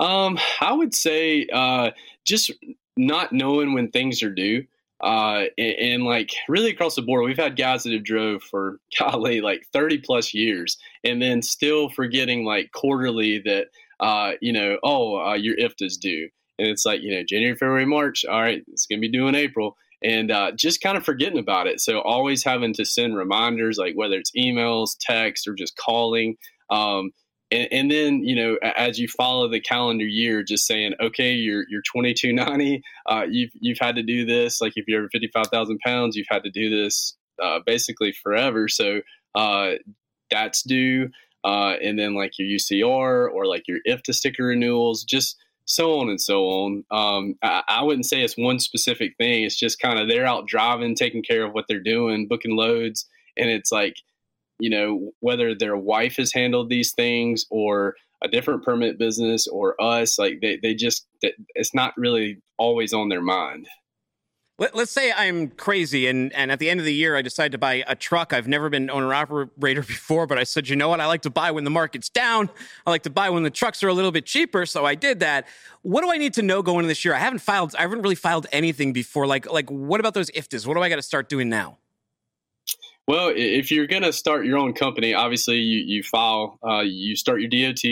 Speaker 13: Um, I would say uh, just not knowing when things are due. Uh, and, and, like really across the board, we've had guys that have drove for golly like 30 plus years, and then still forgetting like quarterly that uh, you know, oh, uh, your IFTA's due, and it's like you know January, February, March. All right, it's gonna be due in April, and uh, just kind of forgetting about it. So always having to send reminders, like whether it's emails, text, or just calling. Um, and, and, then you know as you follow the calendar year just saying okay you're you're 2290 uh, you've you've had to do this. Like if you're over 55000 pounds you've had to do this uh, basically forever. So uh, that's due. Uh, and then like your ucr or like your ifta sticker renewals just so on and so on. Um, I, I wouldn't say it's one specific thing. It's just kind of they're out driving taking care of what they're doing booking loads. And it's like you know, whether their wife has handled these things or a different permit business or us, like they, they just, it's not really always on their mind.
Speaker 2: Let, us say I'm crazy and, and at the end of the year, I decide to buy a truck. I've never been owner operator before, but I said, you know what? I like to buy when the market's down. I like to buy when the trucks are a little bit cheaper. So I did that. What do I need to know going into this year? I haven't filed, I haven't really filed anything before. Like, like what about those IFTAs? What do I got to start doing now?
Speaker 13: Well, if you're going to start your own company, obviously you, you file, uh, you start your DOT,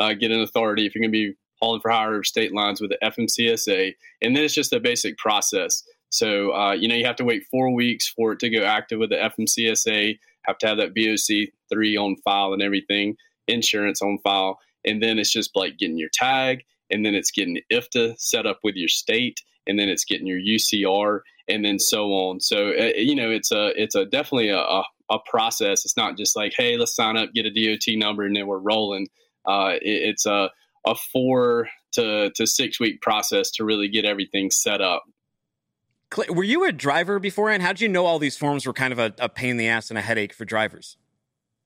Speaker 13: uh, get an authority if you're going to be hauling for hire or state lines with the FMCSA, and then it's just a basic process. So, uh, you know, you have to wait four weeks for it to go active with the FMCSA, have to have that BOC 3 on file and everything, insurance on file, and then it's just like getting your tag, and then it's getting IFTA set up with your state, and then it's getting your UCR, and then so on. So uh, you know, it's a it's a definitely a, a, a, process. It's not just like, hey, let's sign up, get a DOT number, and then we're rolling. Uh, it, it's a a four to to six week process to really get everything set up.
Speaker 2: Were you a driver beforehand? How did you know all these forms were kind of a, a pain in the ass and a headache for drivers?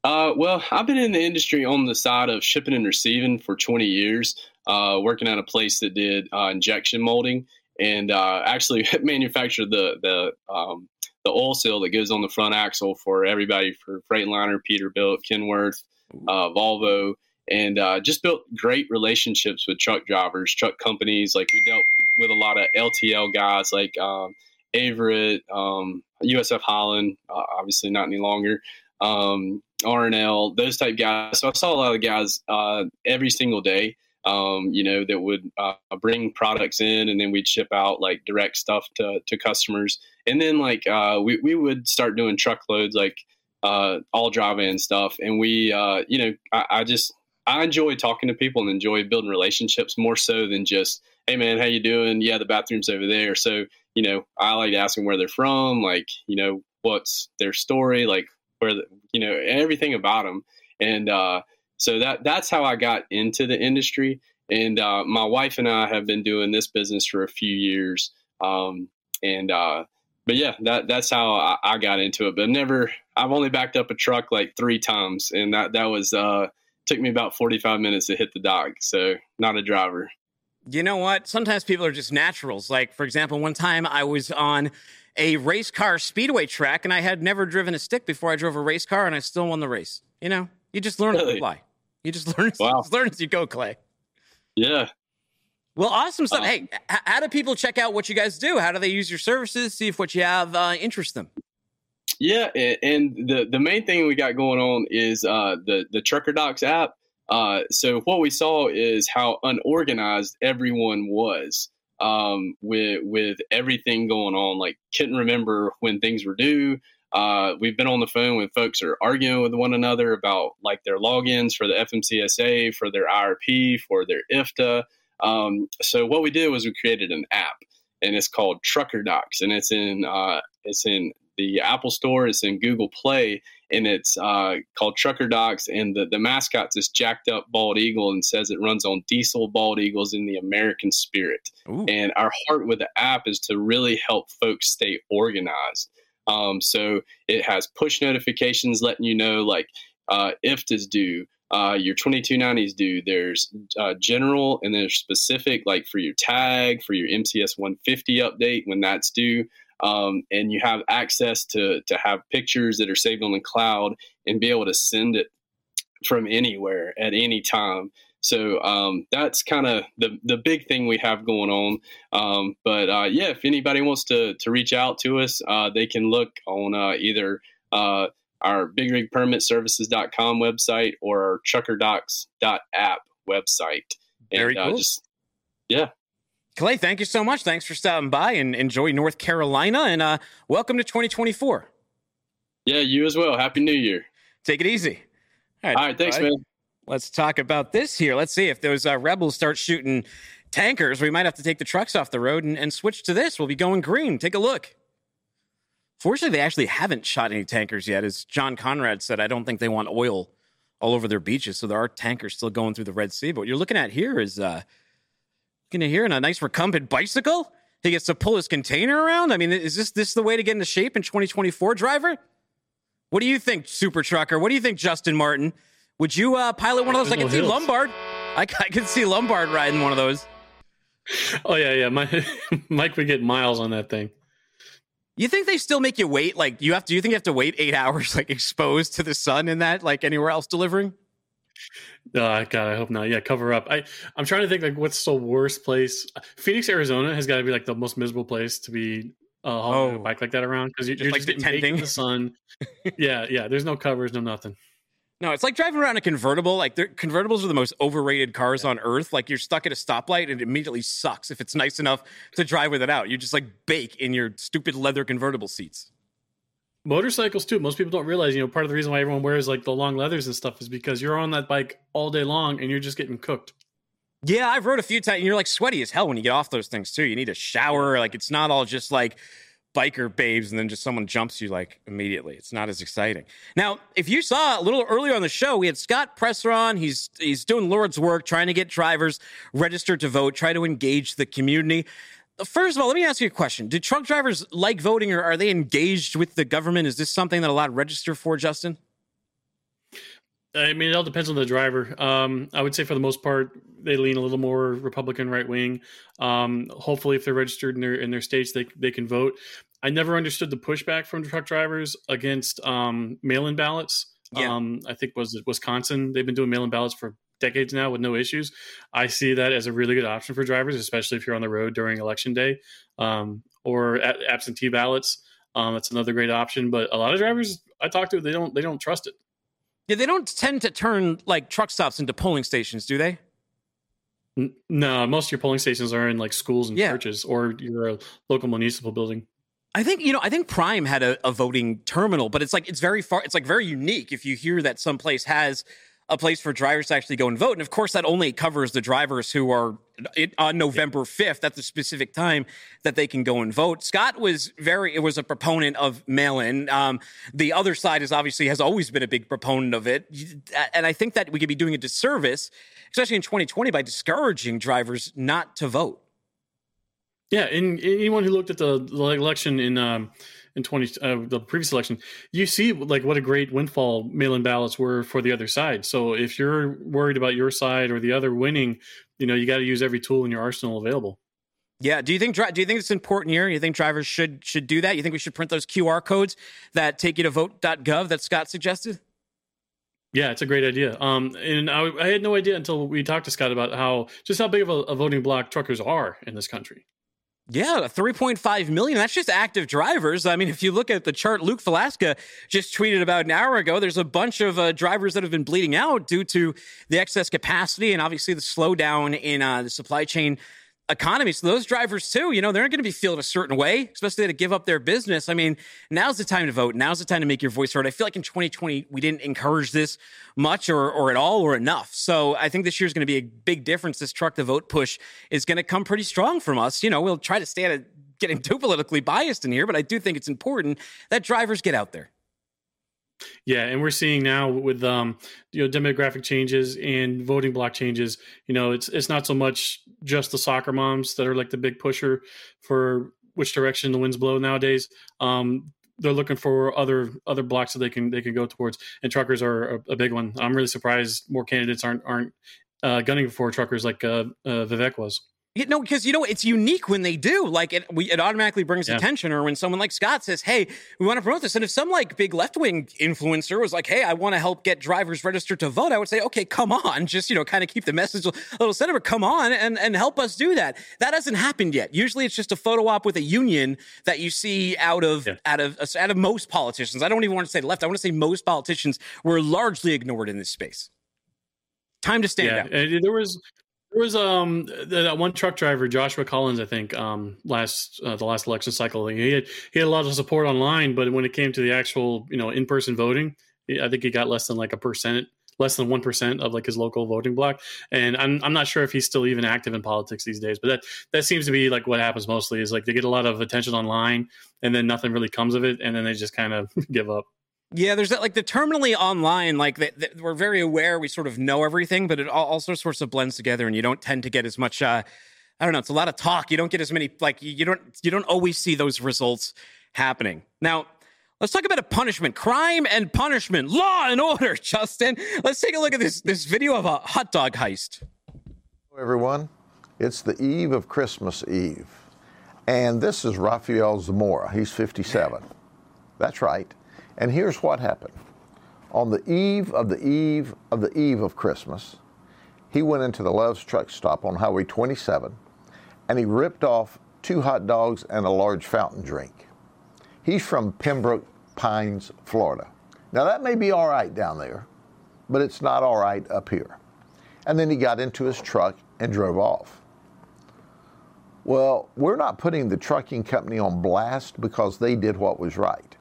Speaker 13: Uh, well, I've been in the industry on the side of shipping and receiving for 20 years, uh, working at a place that did uh, injection molding and uh, actually manufactured the the um, the oil seal that goes on the front axle for everybody for Freightliner, Peterbilt, Kenworth, uh, Volvo, and uh, just built great relationships with truck drivers, truck companies. Like we dealt with a lot of LTL guys like um, Averitt, um, USF Holland, uh, obviously not any longer. Um, R+L, those type guys. So I saw a lot of guys uh, every single day, um, you know, that would uh, bring products in and then we'd ship out like direct stuff to, to customers. And then like uh, we, we would start doing truckloads, like uh, all drive in stuff. And we, uh, you know, I, I just, I enjoy talking to people and enjoy building relationships more so than just, hey man, how you doing? Yeah, the bathroom's over there. So, you know, I like to ask them where they're from, like, you know, what's their story, like where the, you know everything about them and uh, so that that's how i got into the industry. And uh, my wife and i have been doing this business for a few years. Um, and uh, but yeah that that's how I, I, got into it. But never i've only backed up a truck like three times. And that that was uh, took me about 45 minutes to hit the dock. So not a driver.
Speaker 2: You know what? Sometimes people are just naturals. Like for example one time i was on a race car speedway track, and I had never driven a stick before I drove a race car, and I still won the race. You know, you just learn really? to fly. You just learn, wow. just learn as you go, Clay.
Speaker 13: Yeah.
Speaker 2: Well, awesome stuff. Uh, hey, how do people check out what you guys do? How do they use your services? See if what you have uh, interests them.
Speaker 13: Yeah, and the the main thing we got going on is uh, the the Trucker Docs app. Uh, so what we saw is how unorganized everyone was um, with with everything going on. Like couldn't remember when things were due. Uh, we've been on the phone with folks are arguing with one another about like their logins for the FMCSA, for their IRP, for their IFTA. Um, so what we did was we created an app, and it's called Trucker Docs, and it's in uh, it's in the Apple Store, it's in Google Play, and it's uh, called Trucker Docs. And the, the mascot's this jacked up bald eagle and says it runs on diesel bald eagles in the American spirit. Ooh. And our heart with the app is to really help folks stay organized. Um, so it has push notifications letting you know, like, uh, IFTA is due. Uh, your 2290s due. There's uh, general and there's specific, like for your tag, for your MCS 150 update when that's due um, and you have access to to have pictures that are saved on the cloud and be able to send it from anywhere at any time. So um, that's kind of the the big thing we have going on. Um, but uh, yeah, if anybody wants to to reach out to us, uh, they can look on uh, either uh, our bigrigpermitservices.com website or our truckerdocs.app website.
Speaker 2: Very and, uh,
Speaker 13: cool. Just, yeah.
Speaker 2: Clay, thank you so much. Thanks for stopping by and enjoy North Carolina and uh, welcome to 2024.
Speaker 13: Yeah, you as well. Happy New Year.
Speaker 2: Take it easy.
Speaker 13: All right, All right thanks, man.
Speaker 2: Let's talk about this here. Let's see if those uh, rebels start shooting tankers. We might have to take the trucks off the road and, and switch to this. We'll be going green. Take a look. Fortunately, they actually haven't shot any tankers yet. As John Konrad said, I don't think they want oil all over their beaches. So there are tankers still going through the Red Sea. But what you're looking at here is uh, Gonna hear in a nice recumbent bicycle? He gets to pull his container around? I mean, is this this the way to get into shape in 2024, driver? What do you think, Super Trucker? What do you think, Justin Martin? Would you uh, pilot one of those? I can see Lombard. I, I can see Lombard riding one of those.
Speaker 14: Oh yeah, yeah. My, Mike would get miles on that thing.
Speaker 2: You think they still make you wait? Like you have to? You think you have to wait eight hours, like exposed to the sun in that, like anywhere else delivering?
Speaker 14: Oh, God, I hope not. Yeah, cover up. I I'm trying to think like what's the worst place. Phoenix, Arizona has got to be like the most miserable place to be uh, hauling oh. a bike like that around because you, are just, like just getting in the sun. yeah, yeah. There's no covers, no nothing.
Speaker 2: No, it's like driving around a convertible. Like convertibles are the most overrated cars yeah. on earth. Like you're stuck at a stoplight and it immediately sucks if it's nice enough to drive with it out. You just like bake in your stupid leather convertible seats
Speaker 14: motorcycles too most people don't realize you know part of the reason why everyone wears like the long leathers and stuff is because you're on that bike all day long and you're just getting cooked
Speaker 2: yeah i've rode a few times you're like sweaty as hell when you get off those things too you need a shower like it's not all just like biker babes and then just someone jumps you like immediately it's not as exciting now if you saw a little earlier on the show we had scott presler on he's he's doing lord's work trying to get drivers registered to vote try to engage the community First of all, let me ask you a question. Do truck drivers like voting or are they engaged with the government? Is this something that a lot register for, Justin?
Speaker 14: I mean, it all depends on the driver. Um, I would say for the most part, they lean a little more Republican right wing. Um, hopefully, if they're registered in their in their states, they they can vote. I never understood the pushback from truck drivers against um, mail-in ballots. Yeah. Um, I think was Wisconsin. They've been doing mail-in ballots for decades now with no issues. I see that as a really good option for drivers, especially if you're on the road during election day um, or absentee ballots. Um, that's another great option. But a lot of drivers I talk to, they don't they don't trust it.
Speaker 2: Yeah, they don't tend to turn like truck stops into polling stations, do they?
Speaker 14: No, most of your polling stations are in like schools and yeah. churches or your uh, local municipal building.
Speaker 2: I think you know. I think Prime had a, a, voting terminal, but it's like it's very far. It's like very unique. If you hear that some place has a place for drivers to actually go and vote, and of course that only covers the drivers who are on November fifth. That's the specific time that they can go and vote. Scott was very. It was a proponent of mail-in. Um, the other side is obviously has always been a big proponent of it, and I think that we could be doing a disservice, especially in 2020, by discouraging drivers not to vote.
Speaker 14: Yeah, and anyone who looked at the, the election in um, in twenty uh, the previous election, you see like what a great windfall mail-in ballots were for the other side. So if you're worried about your side or the other winning, you know you got to use every tool in your arsenal available.
Speaker 2: Yeah. Do you think do you think it's important here? You think drivers should should do that? You think we should print those QR codes that take you to vote.gov that Scott suggested?
Speaker 14: Yeah, it's a great idea. Um, and I, I, had no idea until we talked to Scott about how just how big of a, a voting block truckers are in this country.
Speaker 2: Yeah, 3.5 million. That's just active drivers. I mean, if you look at the chart, Luke Falasca just tweeted about an hour ago, there's a bunch of uh, drivers that have been bleeding out due to the excess capacity and obviously the slowdown in uh, the supply chain economy. So those drivers too, you know, they're not going to be feeling a certain way, especially to give up their business. I mean, now's the time to vote. Now's the time to make your voice heard. I feel like in 2020 we didn't encourage this much or or at all or enough. So I think this year's going to be a big difference. This truck the vote push is going to come pretty strong from us. You know, we'll try to stay out of getting too politically biased in here, but I do think it's important that drivers get out there.
Speaker 14: Yeah, and we're seeing now with um, you know demographic changes and voting block changes. You know, it's it's not so much just the soccer moms that are like the big pusher for which direction the winds blow nowadays. Um, they're looking for other other blocks that they can they can go towards, and truckers are a, a big one. I'm really surprised more candidates aren't aren't uh, gunning for truckers like uh, uh, Vivek was.
Speaker 2: You know, because you know it's unique when they do. Like it, we, it automatically brings yeah. attention. Or when someone like Scott says, "Hey, we want to promote this," and if some like big left wing influencer was like, "Hey, I want to help get drivers registered to vote," I would say, "Okay, come on, just you know, kind of keep the message a little center. Come on and and help us do that." That hasn't happened yet. Usually, it's just a photo op with a union that you see out of yeah. out of uh, out of most politicians. I don't even want to say left. I want to say most politicians were largely ignored in this space. Time to stand yeah, out.
Speaker 14: There was there was um that one truck driver, Joshua Collins, I think, um last uh, the last election cycle. He had he had a lot of support online, but when it came to the actual you know in person voting, I think he got less than like a percent, less than one percent of like his local voting block. And I'm I'm not sure if he's still even active in politics these days, but that that seems to be like what happens mostly is like they get a lot of attention online, and then nothing really comes of it, and then they just kind of give up.
Speaker 2: Yeah, there's that like the terminally online, like that we're very aware, we sort of know everything, but it also sorts of blends together, and you don't tend to get as much. Uh, I don't know. It's a lot of talk. You don't get as many like you don't you don't always see those results happening. Now, let's talk about a punishment, crime and punishment, law and order. Justin, let's take a look at this this video of a hot dog heist.
Speaker 15: Hello, everyone. It's the eve of Christmas Eve, and this is Rafael Zamora. He's 57. That's right. And here's what happened. On the eve of the eve of the eve of Christmas, he went into the Love's truck stop on Highway 27 and he ripped off two hot dogs and a large fountain drink. He's from Pembroke Pines, Florida. Now, that may be all right down there, but it's not all right up here. And then he got into his truck and drove off. Well, we're not putting the trucking company on blast because they did what was right.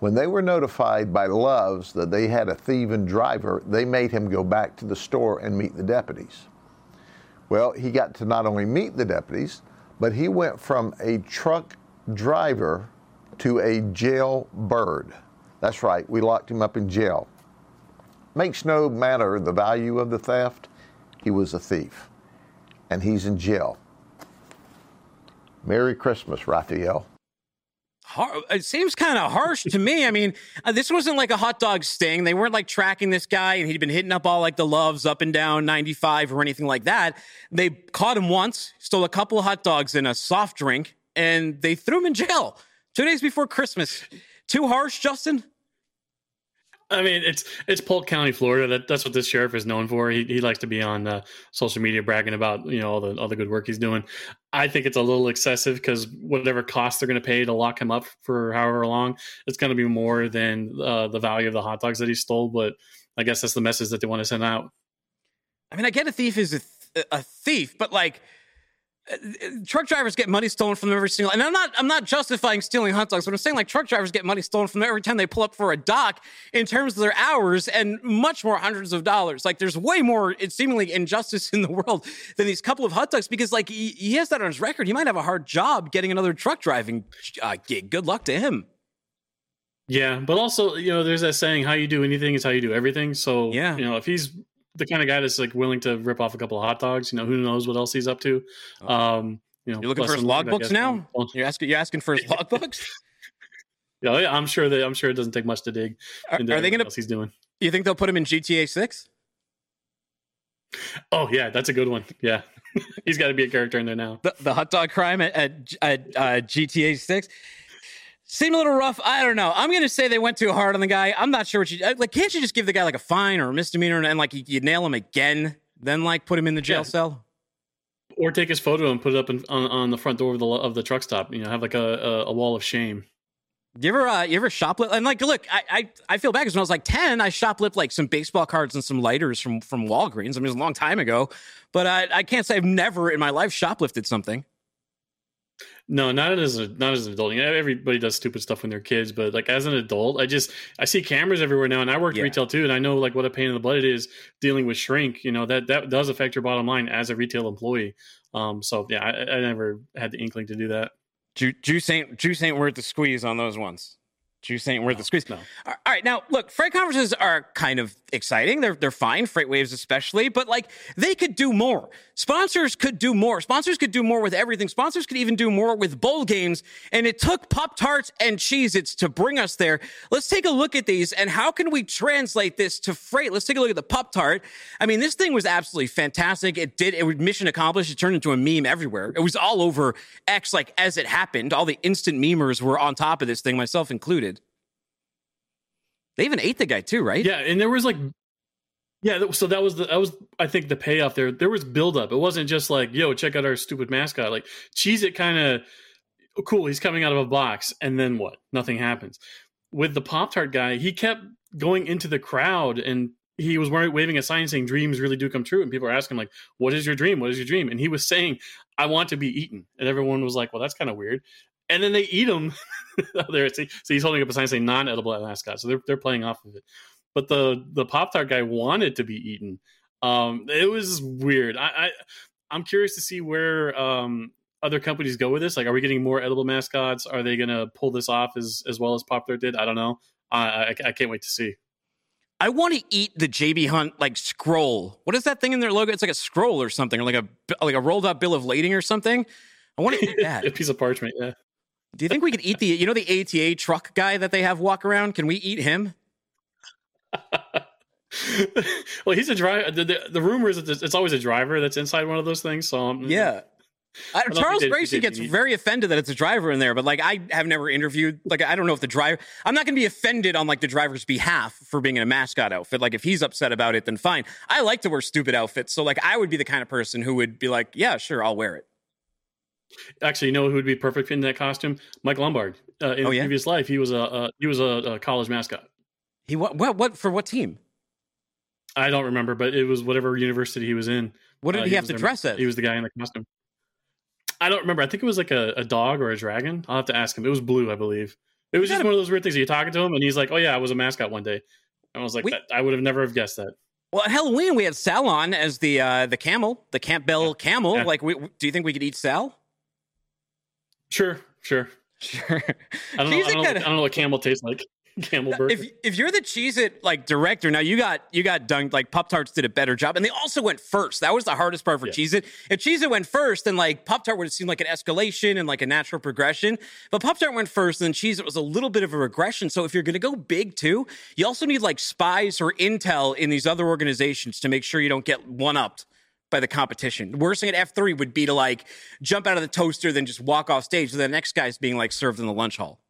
Speaker 15: When they were notified by Love's that they had a thieving driver, they made him go back to the store and meet the deputies. Well, he got to not only meet the deputies, but he went from a truck driver to a jail bird. That's right, we locked him up in jail. Makes no matter the value of the theft, he was a thief. And he's in jail. Merry Christmas, Raphael.
Speaker 2: It seems kind of harsh to me. I mean, uh, this wasn't like a hot dog sting. They weren't like tracking this guy and he'd been hitting up all like the loves up and down 95 or anything like that. They caught him once, stole a couple of hot dogs and a soft drink, and they threw him in jail two days before Christmas. Too harsh, Justin?
Speaker 14: I mean, it's it's Polk County, Florida. That that's what this sheriff is known for. He he likes to be on uh, social media bragging about you know all the all the good work he's doing. I think it's a little excessive because whatever cost they're going to pay to lock him up for however long, it's going to be more than uh, the value of the hot dogs that he stole. But I guess that's the message that they want to send out.
Speaker 2: I mean, I get a thief is a, th- a thief, but like truck drivers get money stolen from them every single and I'm not I'm not justifying stealing hot dogs, but I'm saying like truck drivers get money stolen from them every time they pull up for a dock in terms of their hours and much more hundreds of dollars. Like there's way more it's seemingly injustice in the world than these couple of hot dogs because like he, he has that on his record. He might have a hard job getting another truck driving uh, gig. Good luck to him.
Speaker 14: Yeah, but also, you know, there's that saying, "How you do anything is how you do everything." So,
Speaker 2: yeah,
Speaker 14: you know, if he's the kind of guy that's like willing to rip off a couple of hot dogs. You know, who knows what else he's up to. Um, you know,
Speaker 2: you're looking for his logbooks now. You're asking. You're asking for his logbooks.
Speaker 14: yeah, yeah, I'm sure that I'm sure it doesn't take much to dig.
Speaker 2: Are, are they going to?
Speaker 14: He's doing.
Speaker 2: You think they'll put him in GTA Six?
Speaker 14: Oh yeah, that's a good one. Yeah, he's got to be a character in there now.
Speaker 2: The, the hot dog crime at, at, at uh, GTA Six seemed a little rough. I don't know. I'm going to say they went too hard on the guy. I'm not sure what you like. Can't you just give the guy like a fine or a misdemeanor and, and like you, you, nail him again, then like put him in the jail yeah. cell?
Speaker 14: Or take his photo and put it up in, on on the front door of the of the truck stop. You know, have like a a, a wall of shame.
Speaker 2: You ever uh, you ever shoplift? And like, look, I, I I feel bad because when I was like ten, I shoplift like some baseball cards and some lighters from from Walgreens. I mean, it was a long time ago, but I I can't say I've never in my life shoplifted something.
Speaker 14: No, not as a not as an adult. You know, everybody does stupid stuff when they're kids, but like as an adult, I just I see cameras everywhere now, and I work yeah. retail too, and I know like what a pain in the butt it is dealing with shrink. You know that that does affect your bottom line as a retail employee. Um, so yeah, I, I never had the inkling to do that.
Speaker 2: Ju- juice ain't juice ain't worth the squeeze on those ones. Juice ain't worth the squeeze. No. All right, now look, freight conferences are kind of exciting. They're they're fine, FreightWaves especially, but like they could do more. Sponsors could do more. Sponsors could do more with everything. Sponsors could even do more with bowl games. And it took Pop Tarts and Cheez Its to bring us there. Let's take a look at these and how can we translate this to freight? Let's take a look at the Pop Tart. I mean, this thing was absolutely fantastic. It did it was mission accomplished. It turned into a meme everywhere. It was all over X like as it happened. All the instant memers were on top of this thing, myself included. They even ate the guy too, right?
Speaker 14: Yeah, and there was like, yeah. So that was the that was I think the payoff there. There was buildup. It wasn't just like, yo, check out our stupid mascot. Like, Cheez It kind of oh, cool. He's coming out of a box, and then what? Nothing happens. With the Pop Tart guy, he kept going into the crowd and he was waving a sign saying dreams really do come true and people are asking like what is your dream what is your dream and he was saying i want to be eaten and everyone was like well that's kind of weird and then they eat them. there, so he's holding up a sign saying non-edible mascot. So they're they're playing off of it. But the the Pop Tart guy wanted to be eaten. Um, it was weird. I, I I'm curious to see where um, other companies go with this. Like, are we getting more edible mascots? Are they going to pull this off as as well as Pop Tart did? I don't know. I, I, I can't wait to see.
Speaker 2: I want to eat the JB Hunt like scroll. What is that thing in their logo? It's like a scroll or something, or like a like a rolled up bill of lading or something. I want to eat that.
Speaker 14: a piece of parchment, yeah.
Speaker 2: Do you think we could eat the you know the ATA truck guy that they have walk around? Can we eat him?
Speaker 14: well, he's a driver. The, the, the, rumor is that it's always a driver that's inside one of those things. So um,
Speaker 2: yeah. I, Charles Gracie gets very offended that it's a driver in there, but like I have never interviewed. Like I don't know if the driver. I'm not going to be offended on like the driver's behalf for being in a mascot outfit. Like if he's upset about it, then fine. I like to wear stupid outfits, so like I would be the kind of person who would be like, yeah, sure, I'll wear it.
Speaker 14: Actually, you know who would be perfect in that costume? Mike Lombard. Uh, in oh, yeah? previous life, he was a uh, he was a, a, college mascot.
Speaker 2: He what, what what for what team?
Speaker 14: I don't remember, but it was whatever university he was in.
Speaker 2: What did uh, he, he have to dress as?
Speaker 14: He was the guy in the costume. I don't remember. I think it was like a, a dog or a dragon. I'll have to ask him. It was blue, I believe. It was just one of those weird things. You're talking to him, and he's like, "Oh yeah, I was a mascot one day." And I was like, we, "I would have never have guessed that."
Speaker 2: Well, at Halloween we had Sal on as the uh, the camel, the Campbell yeah. camel. Yeah. Like, we, do you think we could eat Sal?
Speaker 14: Sure, sure,
Speaker 2: sure.
Speaker 14: I don't, know, I, don't know, I don't know what camel tastes like. Camel burger.
Speaker 2: If if you're the Cheez It like director, now you got you got dunked like Pop Tarts did a better job. And they also went first. That was the hardest part for yeah. Cheez It. If Cheez It went first, then like Pop Tart would have seemed like an escalation and like a natural progression. But Pop Tart went first, and then Cheez It was a little bit of a regression. So if you're gonna go big too, you also need like spies or intel in these other organizations to make sure you don't get one upped by the competition. Worst thing at F3 would be to like jump out of the toaster, then just walk off stage. So the next guy's being like served in the lunch hall.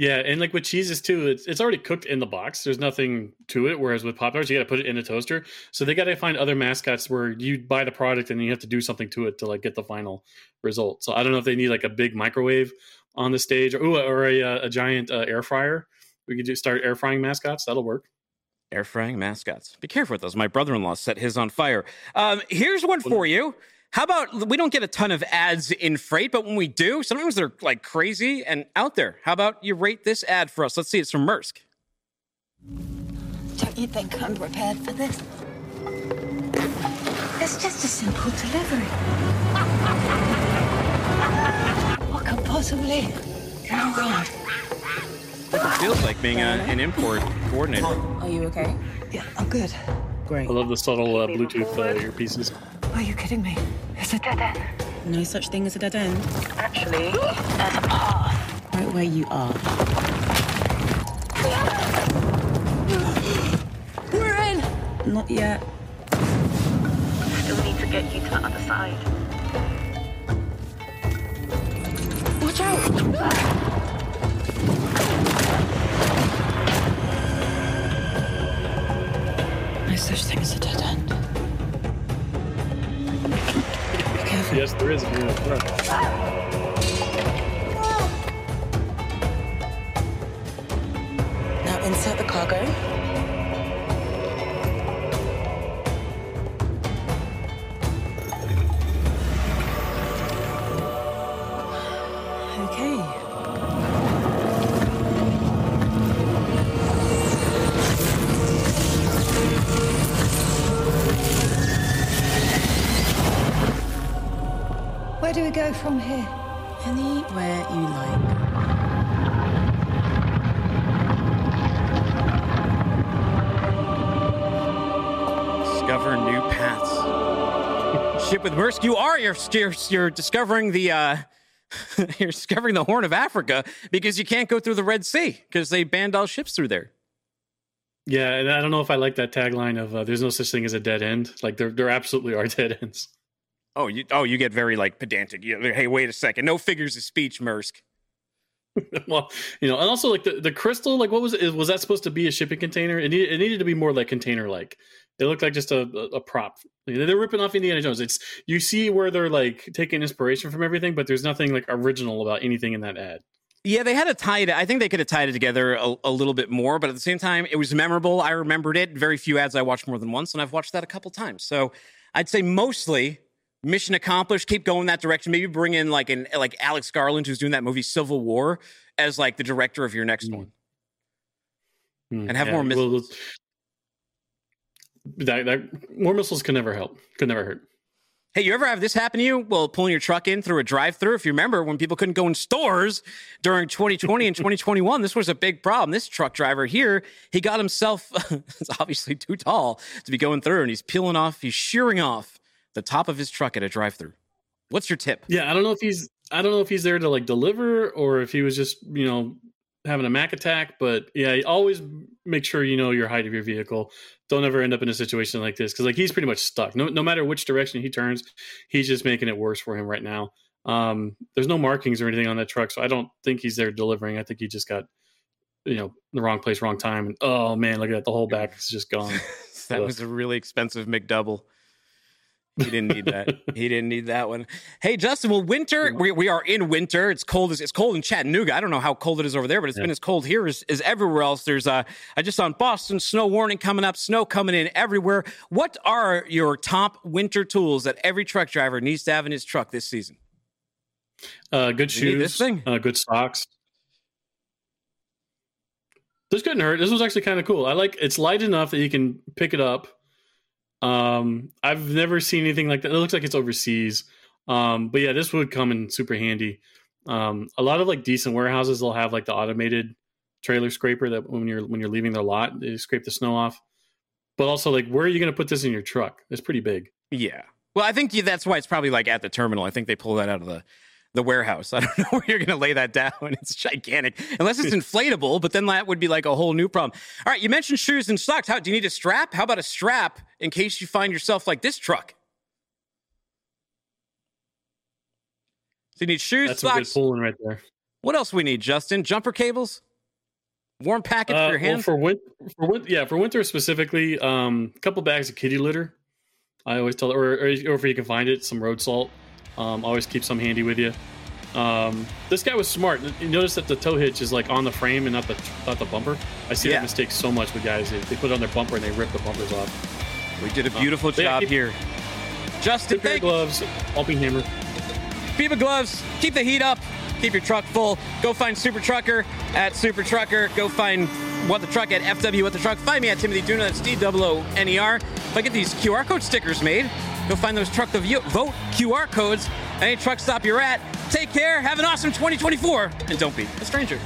Speaker 14: Yeah, and like with cheeses too, it's it's already cooked in the box. There's nothing to it. Whereas with Pop Tarts, you got to put it in a toaster. So they got to find other mascots where you buy the product and you have to do something to it to like get the final result. So I don't know if they need like a big microwave on the stage or ooh, or a, uh, a giant uh, air fryer. We could just start air frying mascots. That'll work.
Speaker 2: Air frying mascots. Be careful with those. My brother in law set his on fire. Um, here's one for you. How about we don't get a ton of ads in freight, but when we do, sometimes they're like crazy and out there. How about you rate this ad for us? Let's see. It's from Maersk.
Speaker 16: Don't you think I'm prepared for this? It's just a simple delivery. What could possibly go wrong?
Speaker 2: It feels like being a, an import coordinator.
Speaker 16: Are you okay? Yeah, I'm good. Great.
Speaker 14: I love the subtle uh, Bluetooth uh, earpieces.
Speaker 16: Are you kidding me? It's a dead end.
Speaker 17: No such thing as a dead end.
Speaker 16: Actually, there's a path.
Speaker 17: Right where you are.
Speaker 16: We're in!
Speaker 17: Not yet.
Speaker 16: Still need to get you to the other side. Watch out!
Speaker 17: Such thing as a dead end.
Speaker 14: yes, there is.
Speaker 17: Now insert the cargo.
Speaker 16: We go from here?
Speaker 17: Anywhere you like.
Speaker 2: Discover new paths. Ship with Maersk, you are you're you're, you're discovering the uh, you're discovering the Horn of Africa because you can't go through the Red Sea because they banned all ships through there.
Speaker 14: Yeah, and I don't know if I like that tagline of uh, "There's no such thing as a dead end." Like there, there absolutely are dead ends.
Speaker 2: Oh, you oh you get very like pedantic. You, hey, wait a second. No figures of speech, Maersk.
Speaker 14: well, you know, and also like the, the crystal, like what was it? Was that supposed to be a shipping container? It needed, it needed to be more like container like. It looked like just a, a, a prop. They're ripping off Indiana Jones. It's you see where they're like taking inspiration from everything, but there's nothing like original about anything in that ad.
Speaker 2: Yeah, they had to tie it. I think they could have tied it together a, a, little bit more, but at the same time, it was memorable. I remembered it. Very few ads I watched more than once, and I've watched that a couple times. So I'd say mostly mission accomplished. Keep going that direction. Maybe bring in like an like Alex Garland, who's doing that movie Civil War, as like the director of your next mm. one, mm, and have yeah, more missiles. Well,
Speaker 14: that, that more missiles can never help. Could never hurt.
Speaker 2: Hey, you ever have this happen to you? Well, pulling your truck in through a drive-through. If you remember, when people couldn't go in stores during 2020 and 2021, this was a big problem. This truck driver here, he got himself. it's obviously too tall to be going through, and he's peeling off. He's shearing off the top of his truck at a drive-through. What's your tip?
Speaker 14: Yeah, I don't know if he's I don't know if he's there to like deliver or if he was just, you know, having a Mac attack, but yeah, always make sure you know your height of your vehicle. Don't ever end up in a situation like this because like he's pretty much stuck. No, no matter which direction he turns, he's just making it worse for him right now. Um, there's no markings or anything on that truck, so I don't think he's there delivering. I think he just got, you know, the wrong place, wrong time. And oh man, look at that, the whole back is just gone.
Speaker 2: that was a really expensive McDouble. He didn't need that. he didn't need that one. Hey, Justin. Well, winter. We, we are in winter. It's cold. It's cold in Chattanooga. I don't know how cold it is over there, but it's yeah. been as cold here as, as everywhere else. There's uh, I just on Boston snow warning coming up. Snow coming in everywhere. What are your top winter tools that every truck driver needs to have in his truck this season?
Speaker 14: Uh, good shoes. This thing. Uh, good socks. This couldn't hurt. This was actually kind of cool. I like. It's light enough that you can pick it up um, I've never seen anything like that. It looks like it's overseas. Um, but yeah, this would come in super handy. Um, a lot of like decent warehouses, they'll have like the automated trailer scraper that when you're when you're leaving their lot, they scrape the snow off. But also, like, where are you going to put this in your truck? It's pretty big.
Speaker 2: Yeah. Well, I think that's why it's probably like at the terminal. I think they pull that out of the the warehouse. I don't know where you're going to lay that down. It's gigantic, unless it's inflatable. But then that would be like a whole new problem. All right, you mentioned shoes and socks. How do you need a strap? How about a strap in case you find yourself like this truck? So you need shoes,
Speaker 14: That's
Speaker 2: socks.
Speaker 14: a good pulling right there.
Speaker 2: What else we need, Justin? Jumper cables, warm packet
Speaker 14: Uh,
Speaker 2: for your
Speaker 14: well,
Speaker 2: hands.
Speaker 14: for winter, for winter, yeah, for winter specifically, um, a couple bags of kitty litter. I always tell, or, or, or if you can find it, some road salt. Um, always keep some handy with you. Um, this guy was smart. You notice that the tow hitch is like on the frame and not the not the bumper. I see
Speaker 2: Yeah.
Speaker 14: that mistake so much with guys. They, they put it on their bumper and they rip the bumpers off.
Speaker 2: We did a beautiful
Speaker 14: but yeah,
Speaker 2: job
Speaker 14: keep-
Speaker 2: here. Justin,
Speaker 14: Good pair of
Speaker 2: thank
Speaker 14: gloves, Alpine hammer.
Speaker 2: FIBA gloves, keep the heat up, keep your truck full. Go find Super Trucker at Super Trucker. Go find What the Truck at FW What the Truck. Find me at Timothy Dooner, that's D O O N E R. If I get these QR code stickers made, go find those Truck the Vo- Vote QR codes. Any truck stop you're at. Take care, have an awesome 2024, and don't be a stranger.